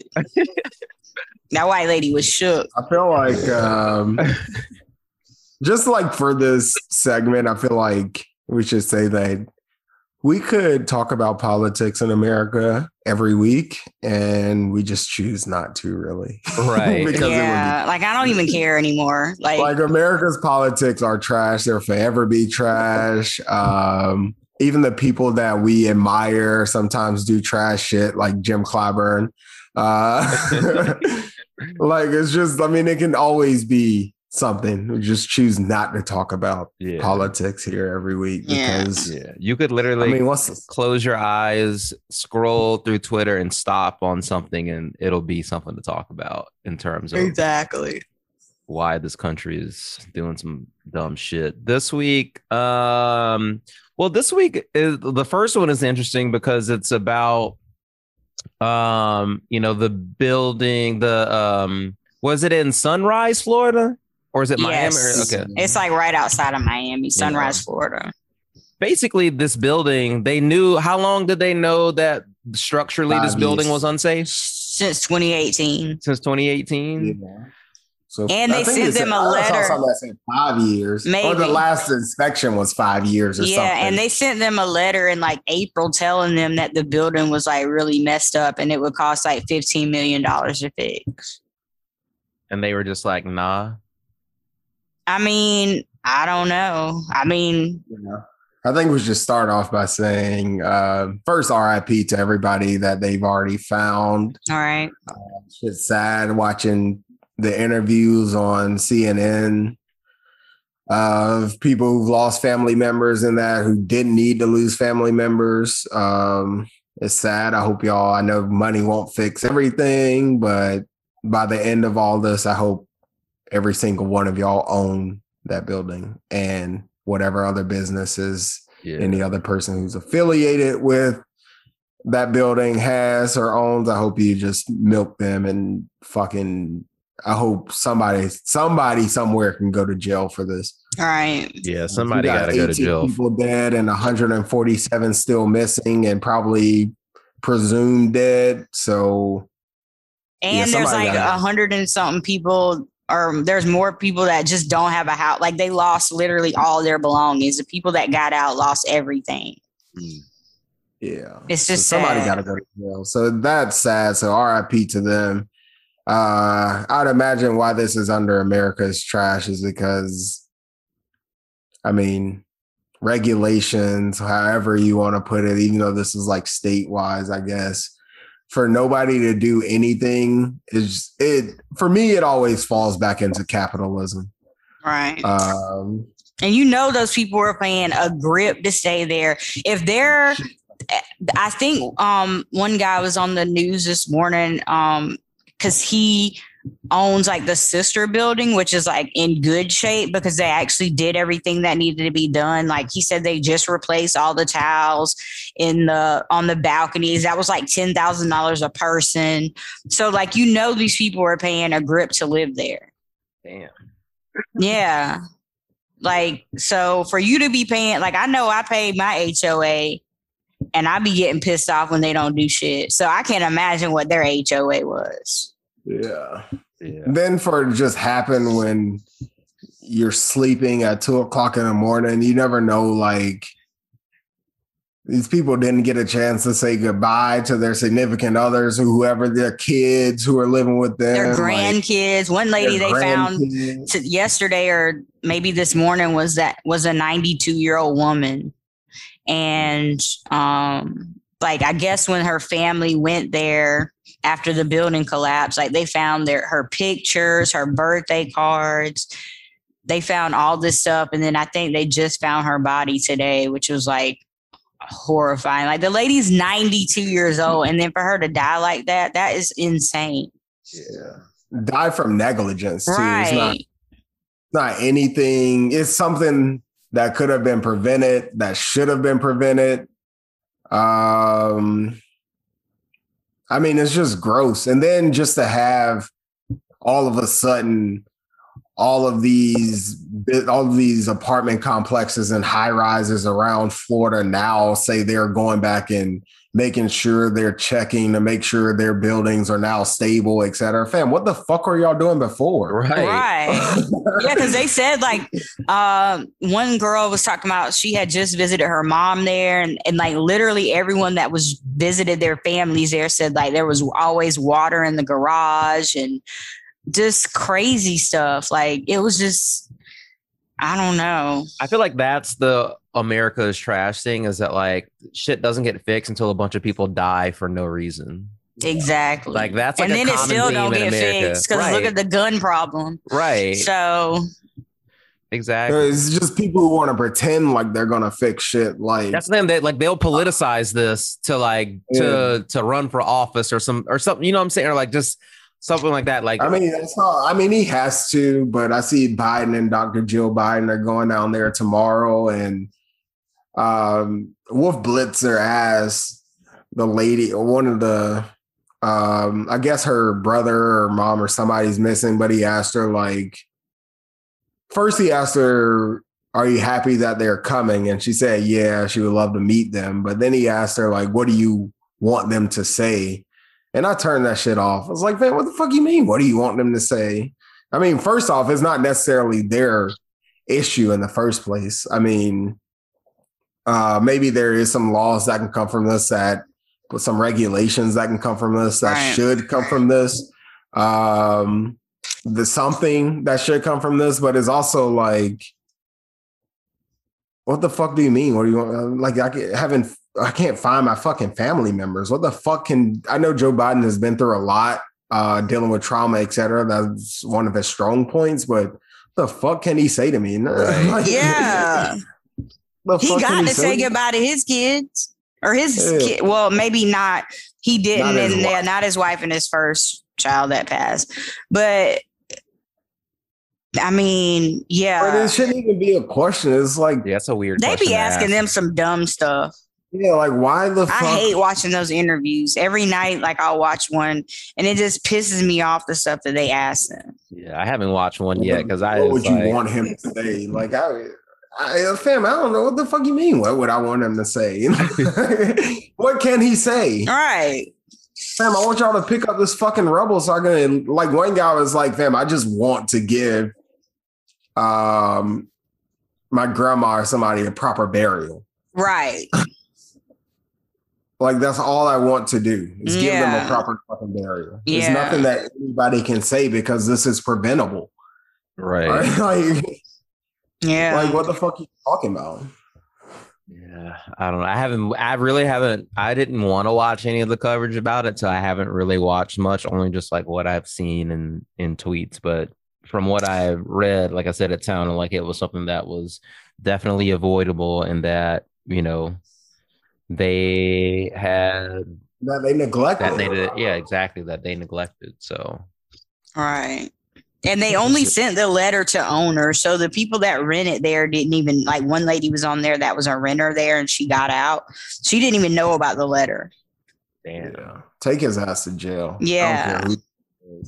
B: That white lady was shook.
D: I feel like um just like for this segment, I feel like we should say that we could talk about politics in America every week, and we just choose not to really.
C: Right.
D: because it would be
B: yeah, like I don't even care anymore. Like,
D: like America's politics are trash. They'll forever be trash. Um, even the people that we admire sometimes do trash shit, like Jim Clyburn. Uh, like it's just, I mean, it can always be something. We just choose not to talk about
C: Yeah.
D: politics here every week
B: Yeah.
D: because
C: Yeah. You could
D: I
C: literally
D: mean, what's
C: close your eyes, scroll through Twitter, and stop on something, and it'll be something to talk about in terms of
B: exactly.
C: why this country is doing some dumb shit. This week, um, well, this week is the first one is interesting because it's about um, you know, the building, the um was it in Sunrise, Florida? Or is it Miami?
B: Yes.
C: Or- okay.
B: It's like right outside of Miami, Sunrise, Florida.
C: Basically, this building, they knew how long did they know that structurally this
D: Five
C: building
D: years.
C: was unsafe?
B: Since 2018.
C: Since 2018?
D: Yeah. So
B: And
D: I
B: they sent
D: it said-
B: them a
D: I saw
B: letter.
D: something that said five years, or the last inspection was five years or
B: Yeah,
D: something.
B: Yeah, and they sent them a letter in like April telling them that the building was like really messed up and it would cost like 15 million dollars to fix.
C: And they were just like, nah.
B: I mean, I don't know. I mean,
D: Yeah. I think we should start off by saying uh, first RIP to everybody that they've already found.
B: all right.
D: It's sad watching the interviews on CNN of people who've lost family members in that who didn't need to lose family members. Um, it's sad. I hope y'all, I know money won't fix everything, but by the end of all this, I hope every single one of y'all own that building and whatever other businesses
C: Yeah.
D: any other person who's affiliated with that building has or owns. I hope you just milk them and fucking. I hope somebody, somebody somewhere can go to jail for this.
B: All right.
C: Yeah, somebody
D: got
C: got to go to
D: 18
C: jail.
D: People dead and 147 still missing and probably presumed dead. So
B: And
D: Yeah,
B: there's like a hundred and something people or there's more people that just don't have a house. Like they lost literally all their belongings. The people that got out lost everything. Hmm.
D: yeah,
B: It's
D: So
B: just
D: somebody
B: sad.
D: got to go to jail. So that's sad. So RIP to them. Uh, I'd imagine why this is under America's trash is because, I mean, regulations, however you want to put it, even though this is like state wise, I guess, for nobody to do anything is it for me. It always falls back into capitalism.
B: Right.
D: Um,
B: and you know those people are paying a grip to stay there. If they're I think um one guy was on the news this morning um cuz he owns like the sister building which is like in good shape because they actually did everything that needed to be done like he said they just replaced all the towels in the on the balconies that was like $10,000 a person so like you know these people are paying a grip to live there
C: Damn.
B: yeah. Like, so for you to be paying, like, I know I paid my HOA and I be getting pissed off when they don't do shit. So I can't imagine what their HOA was.
D: Yeah.
C: Yeah.
D: then for it to just happen when you're sleeping at two o'clock in the morning, you never know. Like these people didn't get a chance to say goodbye to their significant others, or whoever their kids who are living with them,
B: Their
D: like,
B: grandkids. One lady they found
D: grandkids.
B: t- yesterday or maybe this morning was that was a 92 year old woman. And um like I guess when her family went there after the building collapsed, like they found their her pictures, her birthday cards. They found all this stuff, and then I think they just found her body today, which was like horrifying. Like the lady's 92 years old, and then for her to die like that, that is insane.
D: Yeah. Die from negligence too. It's not not anything. It's something that could have been prevented, that should have been prevented. Um, I mean, it's just gross. And then just to have all of a sudden all of these all of these apartment complexes and high rises around Florida now say they're going back and making sure they're checking to make sure their buildings are now stable, et cetera. Fam, what the fuck are y'all doing before?
C: Right.
B: Right. yeah, because they said like um, one girl was talking about she had just visited her mom there, and, and like literally everyone that was visited their families there said like there was always water in the garage and just crazy stuff. Like it was just, I don't know.
C: I feel like that's the America's trash thing is that like shit doesn't get fixed until a bunch of people die for no reason.
B: Exactly.
C: Like that's like
B: and
C: a
B: then it
C: common
B: still
C: theme
B: don't
C: in
B: get
C: America.
B: fixed because
C: right.
B: look at the gun problem.
C: right.
B: So
C: exactly.
D: It's just people who want to pretend like they're gonna fix shit. Like
C: That's them. They like they'll politicize this to like to to run for office or some or something. You know what I'm saying? Or like just something like that. Like
D: I mean, it's not, I mean, he has to, but I see Biden and Dr. Jill Biden are going down there tomorrow, and um, Wolf Blitzer asked the lady, one of the, um, I guess her brother or mom or somebody's missing, but he asked her like, first he asked her, "Are you happy that they're coming?" And she said, "Yeah, she would love to meet them." But then he asked her like, "What do you want them to say?" And I turned that shit off. I was like, man, what the fuck you mean? What do you want them to say? I mean, first off, it's not necessarily their issue in the first place. I mean, uh, maybe there is some laws that can come from this that with some regulations that can come from this that
B: Right.
D: should come from this. Um, the something that should come from this, but it's also like, what the fuck do you mean? What do you want? Like, I can- haven't I can't find my fucking family members. What the fuck can I know Joe Biden has been through a lot, uh, dealing with trauma, et cetera. That's one of his strong points, but the fuck can he say to me?
C: Right.
D: Like,
B: yeah,
D: the
B: he got to say goodbye to his kids or his
D: Yeah.
B: kid. Well, maybe not. He didn't,
D: Not his
B: and yeah,
D: wife.
B: not his wife and his first child that passed. But I mean, yeah,
D: But
B: yeah,
D: it shouldn't even be a question. It's like,
C: yeah, that's a weird.
B: they
C: question
B: be asking
C: ask.
B: them some dumb stuff.
D: yeah, like why the fuck?
B: I hate watching those interviews. Every night, like I'll watch one, and it just pisses me off the stuff that they ask them.
C: Yeah, I haven't watched one yet because I
D: what
C: was
D: would you
C: like,
D: want him to say? Like, I, I, fam, I don't know what the fuck you mean. What would I want him to say? what can he say?
B: All right.
D: Fam, I want y'all to pick up this fucking rubble so I can like one guy was like, fam, I just want to give um my grandma or somebody a proper burial.
B: Right.
D: Like that's all I want to do is give them a proper fucking burial. There's
B: Yeah.
D: nothing that anybody can say because this is preventable.
C: right.
D: like,
B: Yeah.
D: like what the fuck are you talking about?
C: Yeah, I don't know. I haven't. I really haven't. I didn't want to watch any of the coverage about it, so I haven't really watched much. Only just like what I've seen in in tweets. But from what I've read, like I said, it sounded like it was something that was definitely avoidable, and that you know they had
D: That they neglected.
C: that they did. Yeah, exactly. That they neglected. So
B: Right. And they only sent the letter to owners. So the people that rent it there didn't even like one lady was on there that was a renter there and she got out. She didn't even know about the letter.
C: damn.
D: Yeah. Take his ass to jail. I don't
B: Yeah.
D: care who he.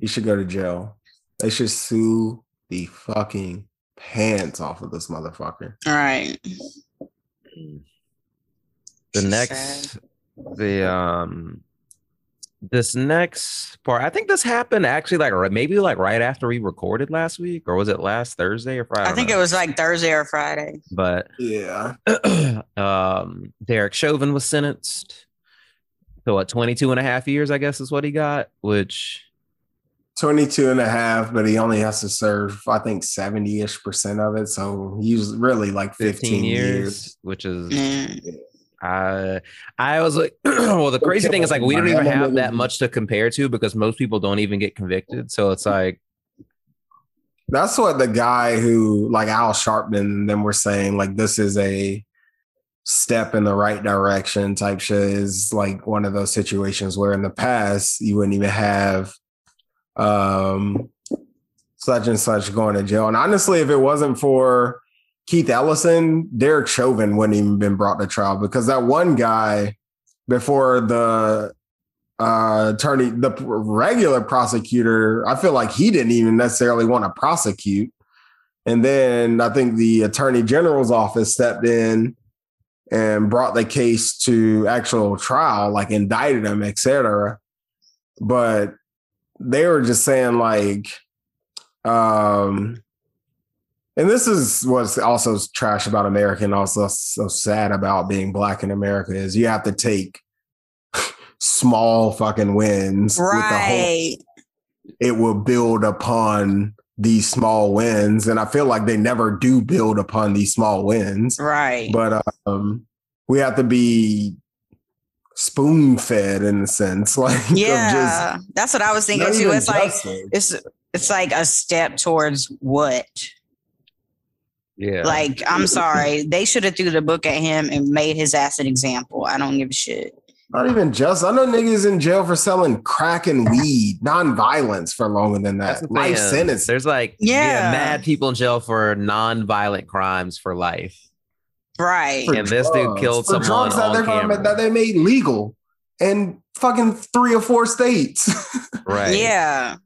D: He should go to jail. They should sue the fucking pants off of this motherfucker.
B: All right.
C: the
B: She's
C: next the um this next part i think this happened actually like maybe like right after we recorded last week or was it last thursday or friday
B: I think it was like Thursday or Friday.
C: but
D: Yeah.
C: um derek chauvin was sentenced to what 22 and a half years i guess is what he got which
D: 22 and a half, but he only has to serve, I think, 70 ish percent of it. So he's really like
C: 15,
D: 15,
C: years,
D: years.
C: which is
B: Mm.
C: I I was like, well, the crazy thing is like we don't even have that much to compare to because most people don't even get convicted. So it's like,
D: That's what the guy who, like Al Sharpton, and them were saying, like, this is a step in the right direction type shit is like one of those situations where in the past you wouldn't even have um such and such going to jail. And honestly, if it wasn't for Keith Ellison, Derek Chauvin wouldn't even been brought to trial because that one guy before the uh attorney the regular prosecutor i feel like he didn't even necessarily want to prosecute and then i think the attorney general's office stepped in and brought the case to actual trial, like indicted him, etc. But they were just saying like, um, and this is what's also trash about America and also so sad about being black in America is you have to take small fucking wins with the
B: Right.
D: it will build upon these small wins. And I feel like they never do build upon these small wins.
B: Right.
D: But um, we have to be spoon fed in a sense. Like,
B: yeah. That's what I was thinking too. It's like it's it's like a step towards what?
C: Yeah.
B: Like, I'm sorry. They should have threw the book at him and made his ass an example. I don't give a shit.
D: not even just. I know niggas in jail for selling crack and weed, non-violence for longer than that. Life sentence.
C: There's like yeah.
B: Yeah.
C: mad people in jail for non-violent crimes for life.
B: Right.
D: for
C: And this dude killed
D: For
C: someone
D: drugs that
C: on
D: they're
C: camera.
D: that they made legal in fucking three or four states.
C: Right.
B: Yeah.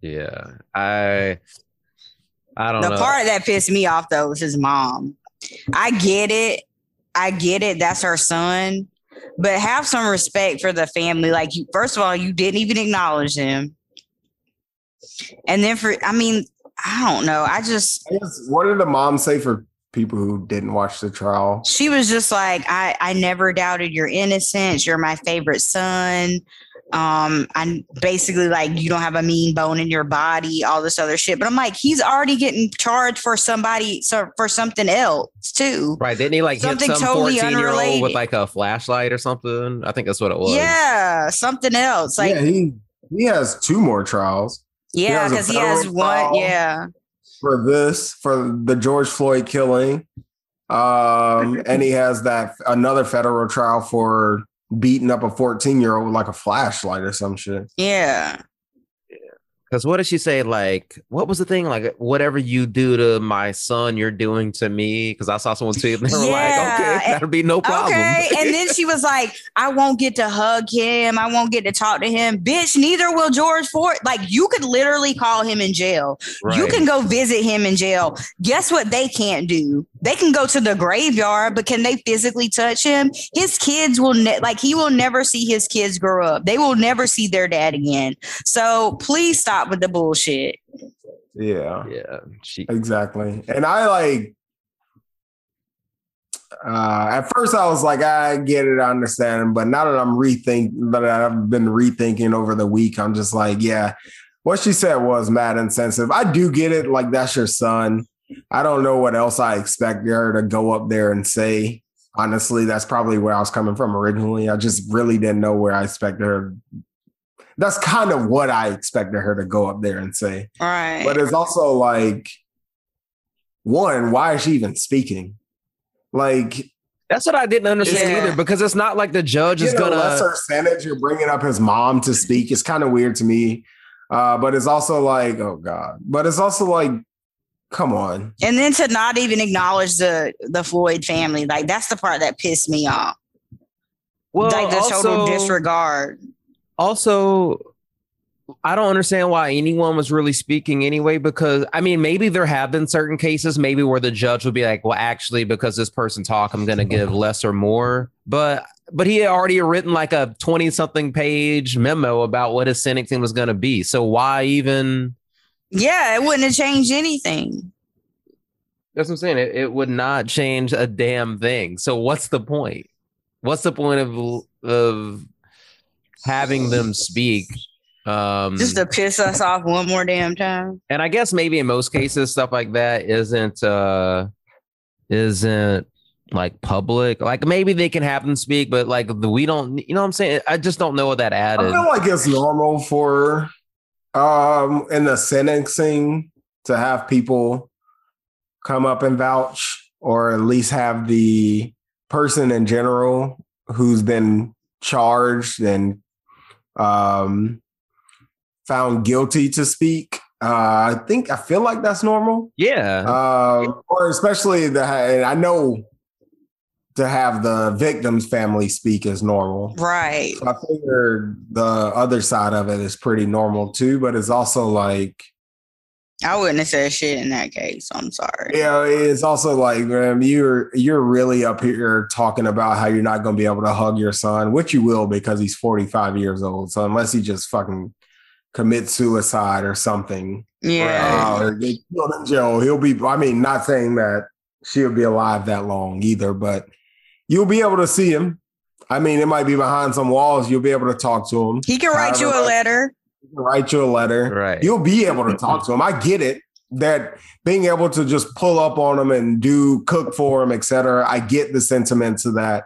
C: Yeah. I I don't
B: The
C: know.
B: part that pissed me off though was his mom. I get it. I get it. That's her son. But have some respect for the family. Like you first of all, you didn't even acknowledge them. And then for I mean, I don't know. I just
D: I guess, what did the mom say for people who didn't watch the trial?
B: she was just like, I, I never doubted your innocence. You're my favorite son. Um, I'm basically like, you don't have a mean bone in your body, all this other shit. But I'm like, he's already getting charged for somebody, so for something else too.
C: Right. Didn't he like
B: Something
C: hit some
B: totally
C: 14 year old with like a flashlight or something? I think that's what it was.
B: Yeah, something else. Like,
D: yeah, he he has two more trials
B: yeah,
D: has a
B: because he has one. Yeah,
D: for this for the George Floyd killing, um, and he has that another federal trial for beating up a fourteen year old with like a flashlight or some shit.
B: yeah,
C: Because what did she say? Like, what was the thing? Like, whatever you do to my son, you're doing to me. Because I saw someone tweet, and they were
B: Yeah,
C: like, okay,
B: eh,
C: that'll be no problem.
B: Okay. And then she was like, I won't get to hug him. I won't get to talk to him. Bitch, neither will George Floyd. Like, you could literally call him in jail. You can go visit him in jail. Guess what they can't do? They can go to the graveyard, but can they physically touch him? His kids will, ne- like, he will never see his kids grow up. They will never see their dad again. So please stop with the bullshit.
D: Yeah,
C: Yeah. She,
D: exactly. And I like. Uh, at first, I was like, I get it, I understand. But now that I'm rethinking, that I've been rethinking over the week, I'm just like, yeah, what she said was mad insensitive. I do get it. Like, that's your son. I don't know what else I expect her to go up there and say. Honestly, that's probably where I was coming from originally. I just really didn't know where I expected her. That's kind of what I expected her to go up there and say.
B: All right.
D: But it's also like, one, why is she even speaking? Like,
C: that's what I didn't understand
B: Yeah.
C: either. Because it's not like the judge is
D: you know,
C: gonna.
D: lesser sentence. You're bringing up his mom to speak. It's kind of weird to me. Uh, but it's also like, oh god. But it's also like, come on.
B: and then to not even acknowledge the the Floyd family, like that's the part that pissed me off.
C: well,
B: like the total disregard.
C: Also I don't understand why anyone was really speaking anyway. Because I mean, maybe there have been certain cases, maybe where the judge would be like, "Well, actually, because this person talked, I'm going to give less or more." But but he had already written like a twenty something page memo about what his sentencing was going to be. So why even?
B: Yeah, it wouldn't have changed anything.
C: That's what I'm saying. It, it would not change a damn thing. So what's the point? What's the point of of having them speak? Um,
B: Just to piss us off one more damn time.
C: and I guess maybe in most cases stuff like that isn't uh isn't like public. Like maybe they can have them speak, but like the, we don't. You know what I'm saying? I just don't know what that ad
D: I
C: is.
D: feel like it's normal for um in the sentencing to have people come up and vouch, or at least have the person in general who's been charged and um found guilty to speak. Uh, I think I feel like that's normal.
C: Yeah,
D: Um, or especially the and I know to have the victim's family speak is normal.
B: Right.
D: So I figure the other side of it is pretty normal too, but it's also like
B: I wouldn't have said shit in that case. I'm sorry.
D: Yeah, it's also like, man, you're you're really up here talking about how you're not going to be able to hug your son, which you will because he's 45 years old. So unless he just fucking commits suicide or something,
B: Yeah.
D: uh, or get killed in jail, he'll be. I mean, not saying that she'll be alive that long either, but you'll be able to see him. I mean, it might be behind some walls. You'll be able to talk to him.
B: He can write you a
D: However,
B: letter.
D: Write you a letter.
C: Right.
D: You'll be able to talk to him. I get it that being able to just pull up on him and do cook for him, etc. I get the sentiments of that,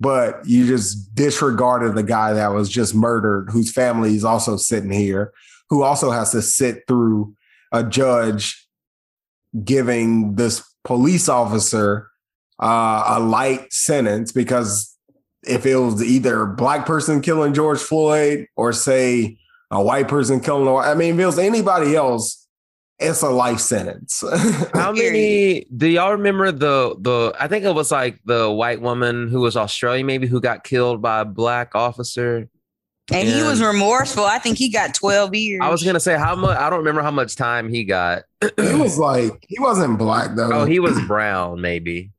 D: but you just disregarded the guy that was just murdered, whose family is also sitting here, who also has to sit through a judge giving this police officer uh, a light sentence because if it was either a black person killing George Floyd or say a white person killing, a- I mean, if it was anybody else, it's a life sentence.
C: How many do y'all remember the the I think it was like the white woman who was Australian maybe who got killed by a black officer.
B: And he was remorseful. I think he got 12 years.
C: I was gonna say how much I don't remember how much time he got.
D: he was like, he wasn't black though.
C: Oh, he was brown, maybe.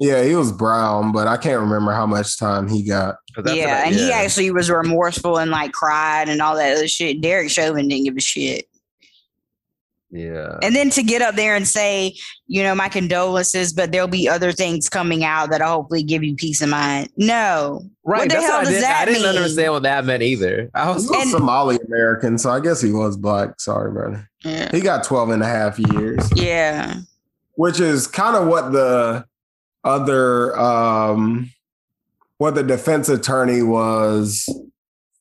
D: yeah, he was brown, but I can't remember how much time he got.
C: 'Cause that's
B: yeah,
C: what I-
B: and he actually was remorseful and like cried and all that other shit. Derek Chauvin didn't give a shit.
C: yeah.
B: And then to get up there and say, you know, my condolences, but there'll be other things coming out that'll hopefully give you peace of mind. No.
C: Right.
B: What the
C: that's
B: hell
C: what
B: does
C: did.
B: that
C: I didn't
B: mean?
C: understand what that meant either. I was
D: was
B: And-
D: Somali American, so I guess he was black. Sorry, brother.
B: Yeah.
D: He got 12 and a half years.
B: Yeah.
D: which is kind of what the other um what the defense attorney was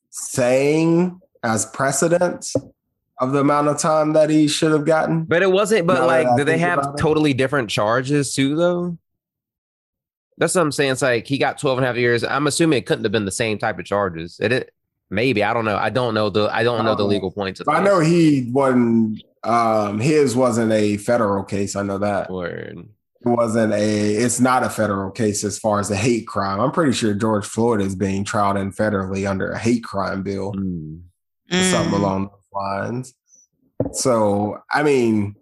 D: saying as precedent of the amount of time that he should have gotten.
C: But it wasn't, but like, do they have
D: about it.
C: totally different charges too, though? That's what I'm saying. It's like he got 12 and a half years. I'm assuming it couldn't have been the same type of charges. It, it maybe, I don't know. I don't know the I don't know the legal points of
D: I know he wasn't um his wasn't a federal case. I know that.
C: Word.
D: It wasn't a it's not a federal case as far as a hate crime. I'm pretty sure George Floyd is being tried in federally under a hate crime bill.
C: Mm.
D: or something
B: Mm.
D: along those lines. So, I mean,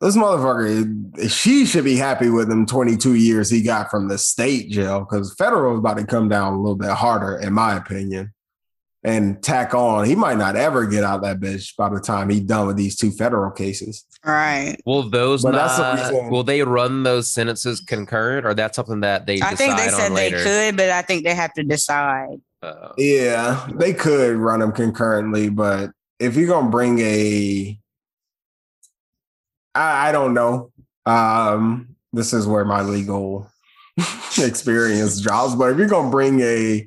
D: this motherfucker, she should be happy with him 22 years he got from the state jail because federal is about to come down a little bit harder, in my opinion, and tack on. He might not ever get out that bitch by the time he's done with these two federal cases.
B: Right.
C: Will those
D: But
C: not,
D: reason-
C: will they run those sentences concurrent or that's something that they
B: I
C: decide
B: think they
C: on
B: said they could, but I think they have to decide.
C: Uh,
D: Yeah, they could run them concurrently, but if you're gonna bring a, I, I don't know. Um, this is where my legal experience drops. But if you're gonna bring a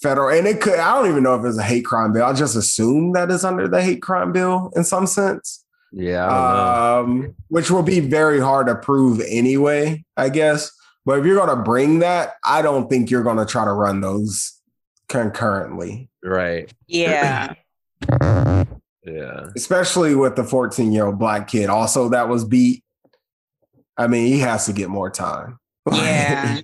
D: federal, and it could, I don't even know if it's a hate crime bill. I just assume that it's under the hate crime bill in some sense,
C: yeah, I don't know.
D: um, which will be very hard to prove anyway, I guess. But if you're gonna bring that, I don't think you're gonna try to run those concurrently,
C: right.
B: Yeah.
C: Yeah.
D: especially with the 14 year old black kid. Also, that was beat. I mean, he has to get more time.
B: Yeah.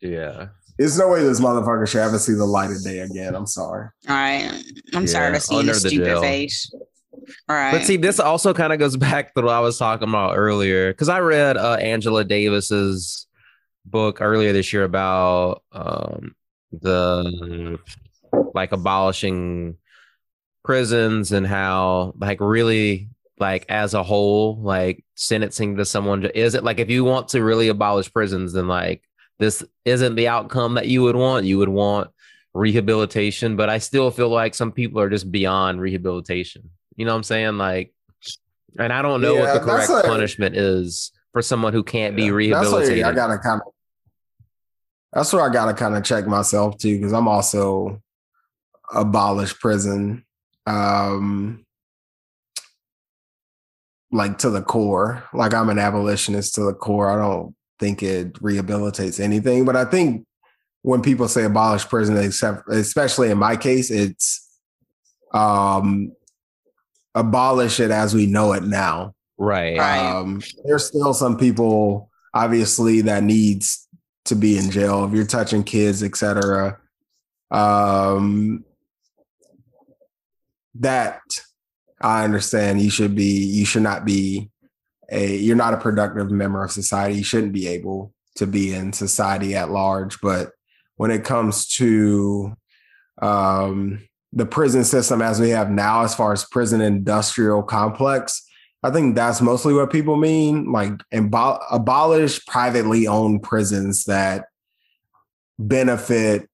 C: Yeah.
D: There's no way this motherfucker should ever see the light of day again. I'm sorry.
B: All right. I'm
C: Yeah,
B: tired of seeing
C: under
B: his
C: the
B: stupid
C: jail.
B: face. All right.
C: But see, this also kind of goes back to what I was talking about earlier because I read uh, Angela Davis's book earlier this year about um, the like abolishing prisons and how like really like as a whole like sentencing to someone is it like if you want to really abolish prisons then like this isn't the outcome that you would want you would want rehabilitation but i still feel like some people are just beyond rehabilitation you know what i'm saying like and i don't know
D: Yeah,
C: what the correct
D: a-
C: punishment is for someone who can't be
D: That's
C: rehabilitated
D: I gotta kind of. That's where I gotta kind of check myself too, because I'm also abolish prison, um, like to the core. Like I'm an abolitionist to the core. I don't think it rehabilitates anything, but I think when people say abolish prison, except especially in my case, it's um abolish it as we know it now.
C: right
B: Right.
D: Um, there's still some people, obviously, that needs to be in jail if you're touching kids, etc. Um, that I understand you should be you should not be a you're not a productive member of society. You shouldn't be able to be in society at large. But when it comes to um, the prison system as we have now, as far as prison industrial complex, I think that's mostly what people mean. Like abo- abolish privately owned prisons that benefit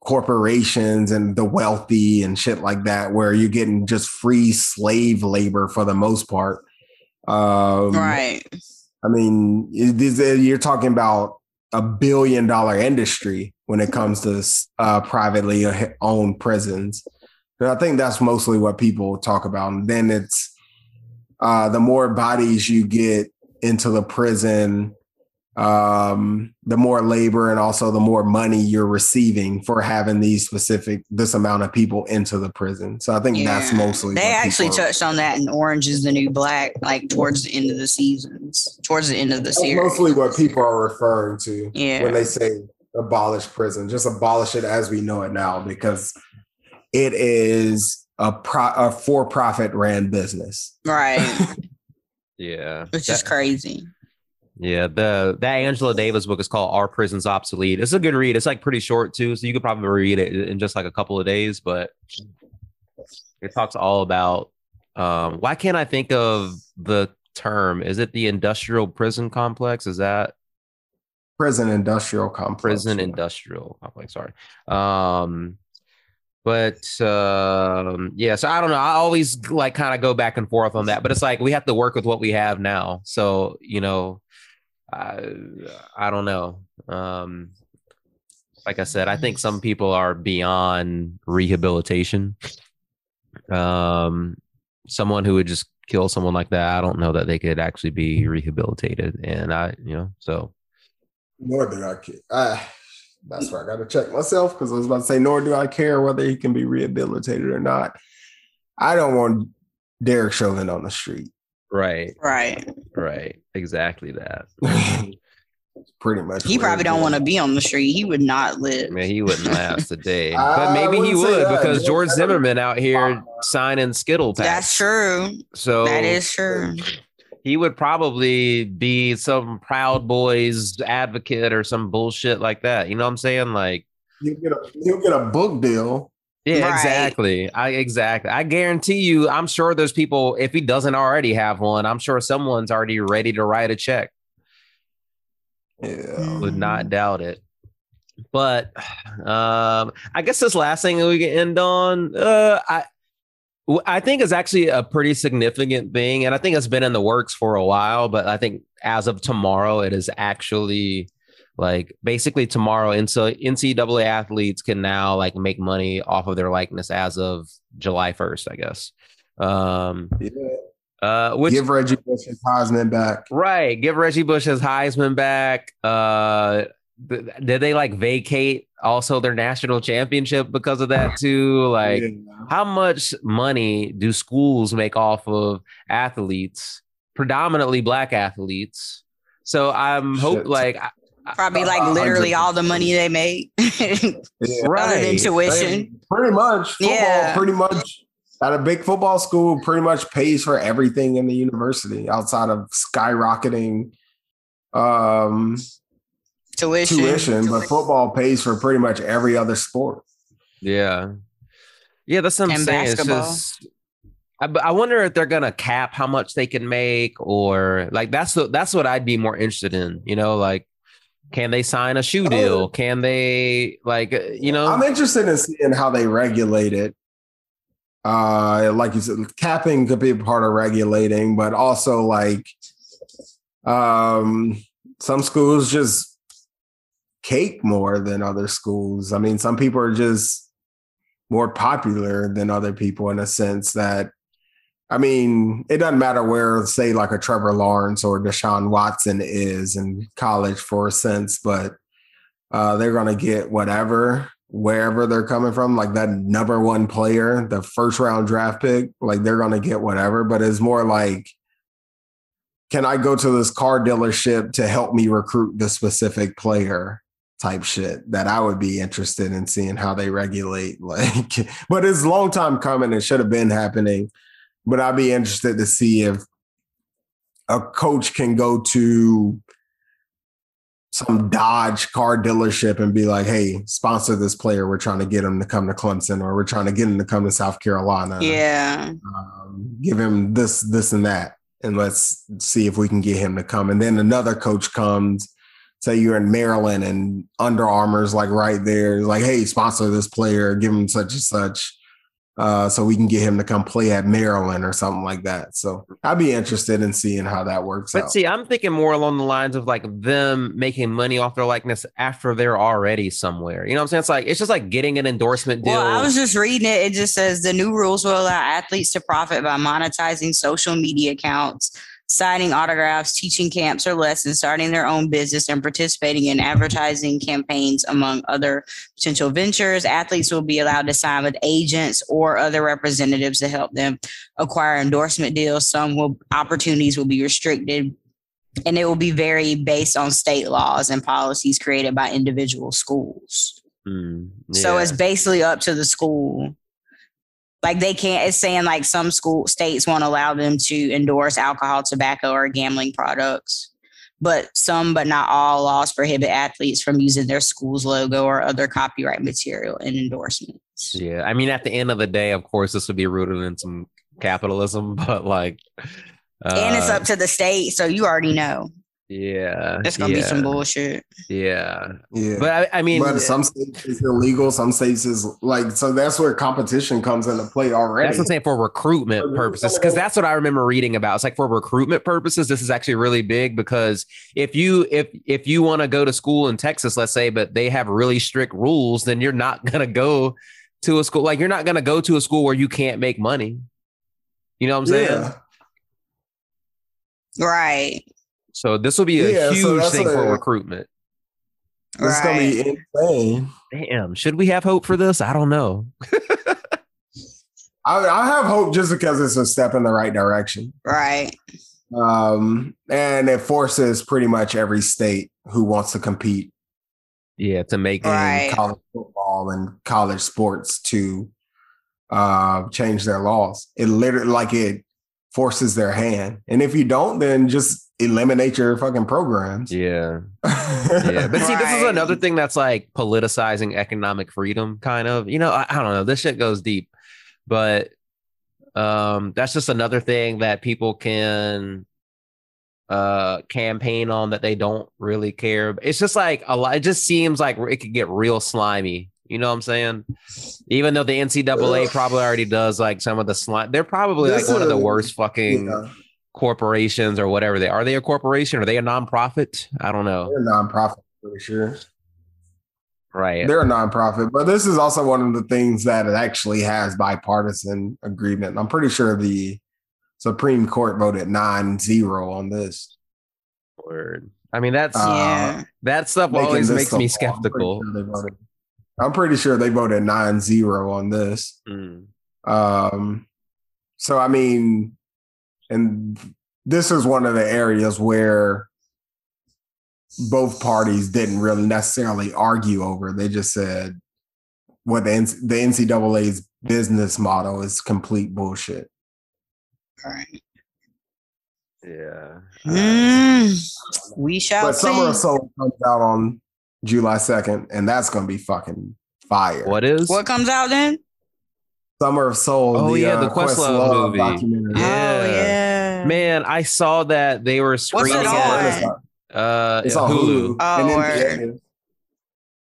D: corporations and the wealthy and shit like that, where you're getting just free slave labor for the most part. Um,
B: right.
D: I mean, uh, you're talking about a billion dollar industry when it comes to uh, privately owned prisons. I think that's mostly what people talk about. And then it's uh, the more bodies you get into the prison, um, the more labor and also the more money you're receiving for having these specific this amount of people into the prison. So I think that's mostly
B: They actually touched on that in Orange is the New Black, like towards the end of the seasons, towards the end of the
D: That's
B: series.
D: mostly what people are referring to
B: Yeah.
D: when they say abolish prison. Just abolish it as we know it now because it is a pro- a for profit ran business.
B: Right.
C: Yeah.
B: Which is crazy.
C: Yeah, the that Angela Davis book is called "Are Prisons Obsolete." It's a good read. It's like pretty short too, so you could probably read it in just like a couple of days. But it talks all about um, why can't I think of the term? Is it the industrial prison complex? Is that
D: Prison industrial complex.
C: prison
D: yeah.
C: industrial complex? Sorry. Um, but um, yeah, so I don't know. I always like kind of go back and forth on that, but it's like we have to work with what we have now. So you know, I I don't know. Um, like I said, I think some people are beyond rehabilitation. Um, someone who would just kill someone like that, I don't know that they could actually be rehabilitated. And I, you know, so
D: Nor do I care. That's where I got to check myself because I was about to say, nor do I care whether he can be rehabilitated or not. I don't want Derek Chauvin on the street.
C: right,
B: Right.
C: right, exactly that.
D: Pretty much.
B: He probably don't want to be on the street. He would not live.
C: Man, he wouldn't last a day, but maybe he
D: wouldn't say
C: would
D: that.
C: because George
D: George
C: Zimmerman out here signing Skittle packs.
B: That's true.
C: So
B: That is true.
C: He would probably be some Proud Boys advocate or some bullshit like that. You know what I'm saying? Like,
D: you'll get a he'll get a book deal.
C: yeah,
B: Right.
C: exactly. I exactly. I guarantee you. I'm sure there's people. If he doesn't already have one, I'm sure someone's already ready to write a check.
D: Yeah.
C: Would not doubt it. But um, I guess this last thing that we can end on, uh, I. I think is actually a pretty significant thing, and I think it's been in the works for a while. But I think as of tomorrow, it is actually like basically tomorrow. NC- NCAA athletes can now like make money off of their likeness as of July first, I guess. Um,
D: Yeah.
C: uh, which
D: Give Reggie Bush his Heisman back.
C: Right. Give Reggie Bush his Heisman back. Uh th- did they like vacate also their national championship because of that too? Like
D: Yeah.
C: how much money do schools make off of athletes, predominantly black athletes? So I'm hope like I-
B: Probably like
D: Uh,
B: literally
D: 100%.
B: all the money they make.
D: Yeah.
B: Other than
C: right.
B: tuition.
D: Pretty much. Football
B: Yeah.
D: pretty much at a big football school pretty much pays for everything in the university outside of skyrocketing um
B: Tuition.
D: tuition, but football pays for pretty much every other sport.
C: Yeah. Yeah, that's what I'm
B: And
C: saying.
B: basketball.
C: It's just I, I wonder if they're gonna cap how much they can make, or like that's the that's what I'd be more interested in. You know, like can they sign a shoe deal? Can they like uh, you know?
D: I'm interested in seeing how they regulate it. Uh, like you said, capping could be a part of regulating, but also like, um, some schools just cake more than other schools. I mean, some people are just more popular than other people in a sense that. I mean, it doesn't matter where, say, like a Trevor Lawrence or Deshaun Watson is in college for a sense, but uh, they're going to get whatever wherever they're coming from like that number one player the first round draft pick like they're going to get whatever but it's more like can i go to this car dealership to help me recruit the specific player type shit that i would be interested in seeing how they regulate like but it's a long time coming it should have been happening but I'd be interested to see if a coach can go to some Dodge car dealership and be like, "Hey, sponsor this player. We're trying to get him to come to Clemson, or we're trying to get him to come to South Carolina.
B: Yeah.
D: um, give him this, this, and that, and let's see if we can get him to come." And then another coach comes. Say you're in Maryland and Under Armour's like right there, like, "Hey, sponsor this player. Give him such and such." uh, so we can get him to come play at Maryland or something like that. So I'd be interested in seeing how that works
C: But
D: out.
C: see, I'm thinking more along the lines of like them making money off their likeness after they're already somewhere. You know what I'm saying? It's like it's just like getting an endorsement deal.
B: Well, I was just reading it. It just says the new rules will allow athletes to profit by monetizing social media accounts, signing autographs, teaching camps or lessons, starting their own business, and participating in advertising campaigns, among other potential ventures. Athletes will be allowed to sign with agents or other representatives to help them acquire endorsement deals. Some will opportunities will be restricted. And it will be very based on state laws and policies created by individual schools.
C: Hmm,
B: So it's basically up to the school. Like they can't, it's saying like some school states won't allow them to endorse alcohol, tobacco, or gambling products. But some, but not all laws prohibit athletes from using their school's logo or other copyright material in endorsements.
C: Yeah, I mean, at the end of the day, of course, this would be rooted in some capitalism, but like, uh,
B: and it's up to the state. So you already know
C: yeah,
B: it's going to
C: yeah,
B: be some bullshit.
C: Yeah,
D: yeah.
C: but I, I mean,
D: but some states is illegal, some states is like so. That's where competition comes into play already.
C: That's what I'm saying for recruitment purposes, because that's what I remember reading about. It's like for recruitment purposes, this is actually really big because if you if if you want to go to school in Texas, let's say, but they have really strict rules, then you're not gonna go to a school like you're not gonna go to a school where you can't make money. You know what I'm saying?
D: Yeah.
B: Right.
C: So this will be a
D: Yeah,
C: huge
D: that's
C: thing for
D: a-
C: recruitment.
D: It's gonna be insane.
C: Damn, should we have hope for this? I don't know.
D: I, I have hope just because it's a step in the right direction.
B: Right.
D: Um, and it forces pretty much every state who wants to compete
C: Yeah, to make
B: Right.
D: college football and college sports to uh change their laws. It literally like it forces their hand. And if you don't, then just eliminate your fucking programs.
C: Yeah. Yeah. But see, this is another thing that's like politicizing economic freedom, kind of. You know, I, I don't know. This shit goes deep. But um that's just another thing that people can uh campaign on that they don't really care. It's just like a lot, it just seems like it could get real slimy. You know what I'm saying? Even though the NCAA probably already does like some of the slime, they're probably like
D: This
C: one of the worst fucking
D: Yeah,
C: corporations or whatever they are. They a corporation? Are they a nonprofit? I don't know.
D: they're a nonprofit for sure.
C: Right.
D: They're a nonprofit, but this is also one of the things that it actually has bipartisan agreement. I'm pretty sure the Supreme Court voted 9-0 on this.
C: Word. I mean, that's
D: Uh,
B: yeah.
C: that stuff always makes me
D: far. I'm pretty
C: skeptical.
D: sure I'm pretty sure they voted 9-0 on this.
C: Mm.
D: Um, so I mean, and this is one of the areas where both parties didn't really necessarily argue over. They just said what the, N- the NCAA's business model is complete bullshit.
B: Right.
C: Yeah.
B: Mm, we shall
D: But Summer of
B: see.
D: Soul comes out on July 2nd, and that's going to be fucking fire.
C: What is?
B: What comes out then?
D: Summer of Soul.
C: Oh, yeah, the Questlove movie.
D: documentary.
C: Yeah.
B: Oh yeah.
C: Man, I saw that they were screening
B: it
C: it.
B: on?
C: Uh,
D: It's on Hulu.
B: Oh,
D: And
B: word.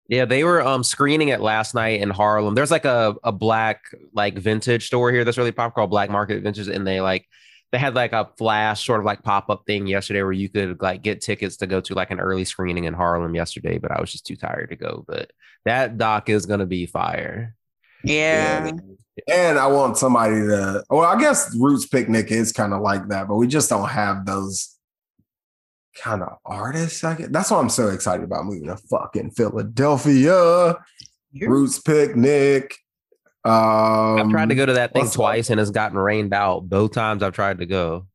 C: Yeah, they were um screening it last night in Harlem. There's like a a black like vintage store here that's really popular called Black Market Vintage, and they like they had like a flash sort of like pop up thing yesterday where you could like get tickets to go to like an early screening in Harlem yesterday, but I was just too tired to go. But that doc is gonna be fire.
B: Yeah.
D: And I want somebody to, well, I guess Roots Picnic is kind of like that, but we just don't have those kind of artists. I guess. That's why I'm so excited about moving to fucking Philadelphia. Roots Picnic. Um,
C: I've tried to go to that thing
D: what's the-
C: twice and it's gotten rained out both times I've tried to go.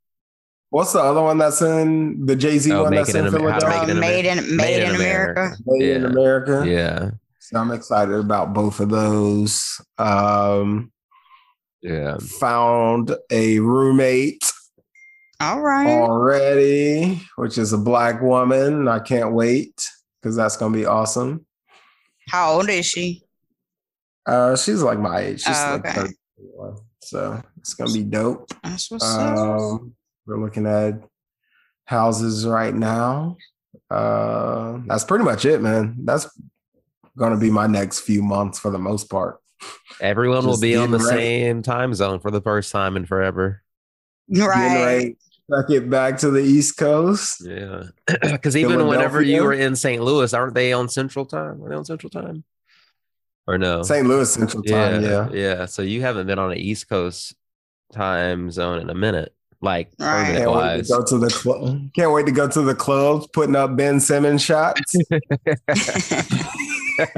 D: What's the other one that's in the Jay Z
C: Oh,
D: one that's in
C: in Am- How to Make
D: Philadelphia?
C: It in
B: made in made, in America.
D: Made in America.
C: Yeah.
D: So I'm excited about both of those. Um,
C: Yeah.
D: Found a roommate
B: All right.
D: already, which is a black woman. I can't wait because that's gonna be awesome.
B: How old is she?
D: Uh, she's like my age. She's
B: Oh,
D: like
B: okay.
D: 31. So it's gonna be dope.
B: That's what's up.
D: Um, we're looking at houses right now. Uh, that's pretty much it, man. That's gonna be my next few months for the most part.
C: Everyone will be on the
D: ready.
C: same time zone for the first time in forever.
D: Getting
B: Right.
D: ready to get back to the East Coast.
C: Yeah. Because even whenever you were in St. Louis, aren't they on Central Time? Are they on Central Time? Or no?
D: St. Louis Central Time, yeah.
C: Yeah. So you haven't been on an East Coast time zone in a minute, like
B: Right.
C: permanent
D: Can't wait
C: wise.
D: to go to the club. Can't wait to go to the clubs, putting up Ben Simmons shots.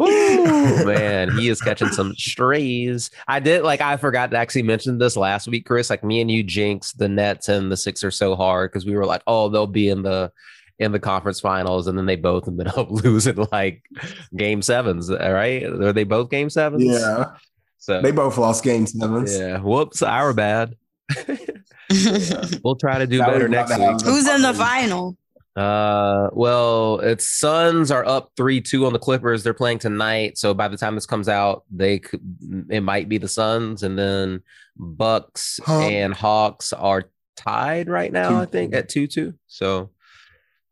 C: Ooh, man, he is catching some strays. I did like I forgot to actually mention this last week, Chris. Like me and you jinxed the Nets and the Sixers so hard because we were like, oh, they'll be in the in the conference finals, and then they both ended up losing like game sevens, right? Are they both game sevens?
D: yeah,
C: So
D: they both lost game sevens.
C: yeah. Whoops, our bad. We'll try to do
D: That
C: better next
D: to
C: week.
B: Who's in the final?
C: Uh, well, it's Suns are up three two on the Clippers. They're playing tonight, so by the time this comes out, they could it might be the Suns, and then Bucks
D: Huh.
C: and Hawks are tied right now. I think at two two. So,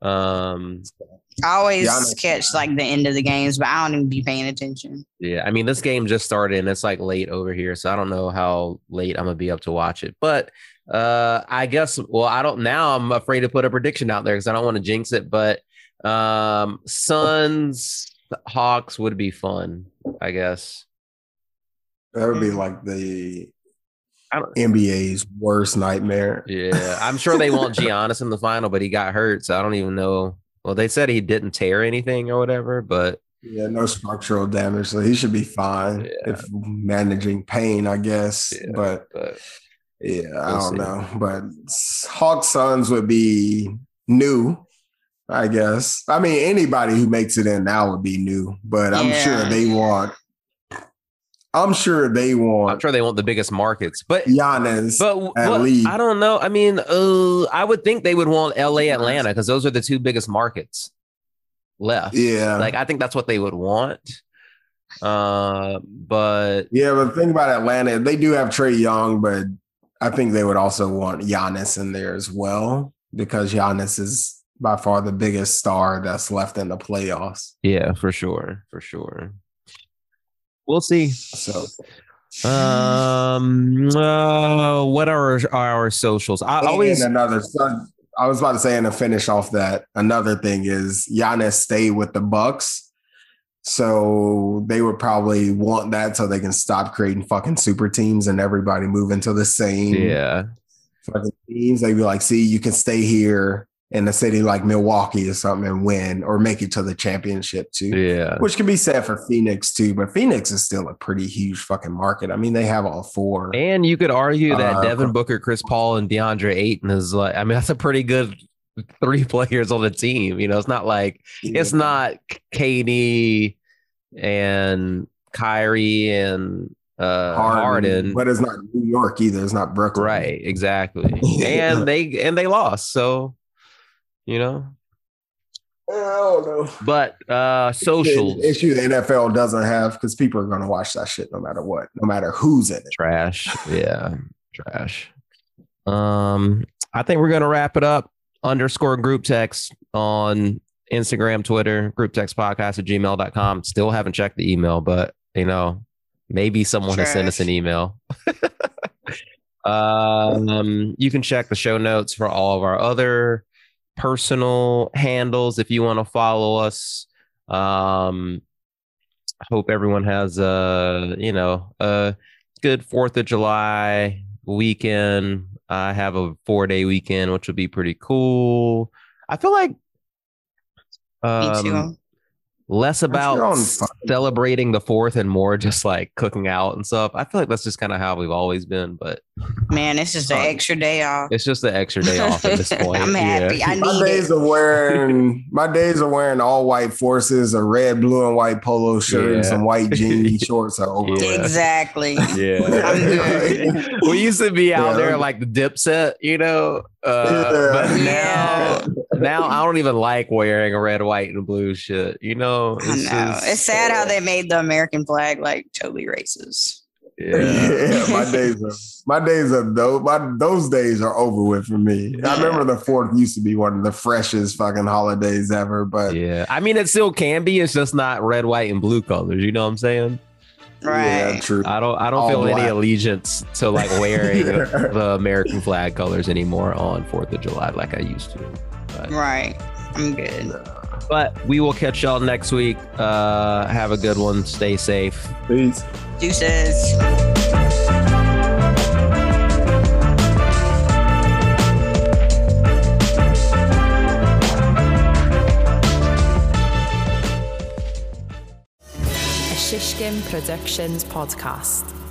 C: um,
B: I always
D: Giannis.
B: catch like the end of the games, but I don't even be paying attention.
C: yeah, I mean this game just started and it's like late over here, so I don't know how late I'm gonna be up to watch it, but. Uh, I guess. Well, I don't. Now I'm afraid to put a prediction out there because I don't want to jinx it. But um, Suns Hawks would be fun. I guess.
D: That would be like the
C: I don't-
D: NBA's worst nightmare.
C: Yeah, I'm sure they want Giannis in the final, but he got hurt, so I don't even know. Well, they said he didn't tear anything or whatever, but
D: Yeah, no structural damage, so he should be fine
C: Yeah.
D: if managing pain, I guess.
C: Yeah.
D: But
C: but
D: yeah, I
C: We'll
D: don't
C: see.
D: know. But Hawks Suns would be new, I guess. I mean, anybody who makes it in now would be new, but I'm sure they want. I'm sure they want.
C: I'm sure they want the biggest markets. But
D: Giannis.
C: but,
D: at
C: but
D: least.
C: I don't know. I mean, uh, I would think they would want LA, Atlanta, because those are the two biggest markets left.
D: yeah,
C: Like I think that's what they would want. Uh, but
D: yeah. But think about Atlanta. They do have Trae Young, but I think they would also want Giannis in there as well because Giannis is by far the biggest star that's left in the playoffs.
C: yeah, for sure, for sure. We'll see.
D: So
C: Um, uh, what are our, our socials? I always
D: another. so I was about to say, and to finish off that, another thing is Giannis stayed with the Bucks, so they would probably want that so they can stop creating fucking super teams and everybody move into the same
C: yeah,
D: fucking teams. They'd be like, "See, you can stay here in a city like Milwaukee or something and win, or make it to the championship too."
C: yeah,
D: Which can be said for Phoenix too, but Phoenix is still a pretty huge fucking market. I mean, they have all four.
C: and you could argue that
D: Uh,
C: Devin Booker, Chris Paul, and DeAndre Ayton is like. I mean, that's a pretty good three players on the team. You know, it's not like it's not KD and Kyrie and uh Harden.
D: but it's not New York either. It's not Brooklyn.
C: Right, exactly. And they and they lost, so you know.
D: I don't know.
C: But uh socials
D: The issue the NFL doesn't have because people are going to watch that shit no matter what, no matter who's in it.
C: trash. Yeah, trash. Um, I think we're gonna wrap it up. Underscore group text on Instagram, Twitter, group text podcast at gmail.com. Still haven't checked the email, but you know, maybe someone has sent us an email. um, you can check the show notes for all of our other personal handles if you want to follow us. Um, hope everyone has a you know a good Fourth of July weekend. I have a four day weekend, which will be pretty cool. I feel like
B: Me
C: um,
B: too.
C: Less about
D: your own fucking-
C: celebrating the fourth and more just like cooking out and stuff. I feel like that's just kind of how we've always been, but
B: Man, it's just an extra day off.
C: it's just the extra day off at this point.
B: I'm happy.
C: Yeah.
B: I
D: My days
B: it.
D: of wearing my days of wearing all white forces, a red, blue, and white polo shirt, and some white jean shorts are over.
C: Yeah.
B: Exactly.
C: Yeah. We used to be out
D: Yeah.
C: there like the dip set, you know. Uh,
D: Yeah.
C: But
B: Yeah.
C: now, now I don't even like wearing a red, white, and blue shit. You know,
B: I know.
C: just-
B: It's sad how they made the American flag like totally racist.
C: Yeah.
D: Yeah, my days are my days are those my those days are over with for me. I remember the fourth used to be one of the freshest fucking holidays ever, but
C: Yeah. I mean, it still can be. It's just not red, white, and blue colors. You know what I'm saying?
D: Yeah,
B: Right.
D: true.
C: I don't. I don't
D: All
C: feel any allegiance to like wearing
D: Yeah.
C: the American flag colors anymore on Fourth of July like I used to. But,
B: Right. I'm good.
C: but we will catch y'all next week. Uh, have a good one. Stay safe.
D: Peace.
B: Deuces.
A: A Productions podcast.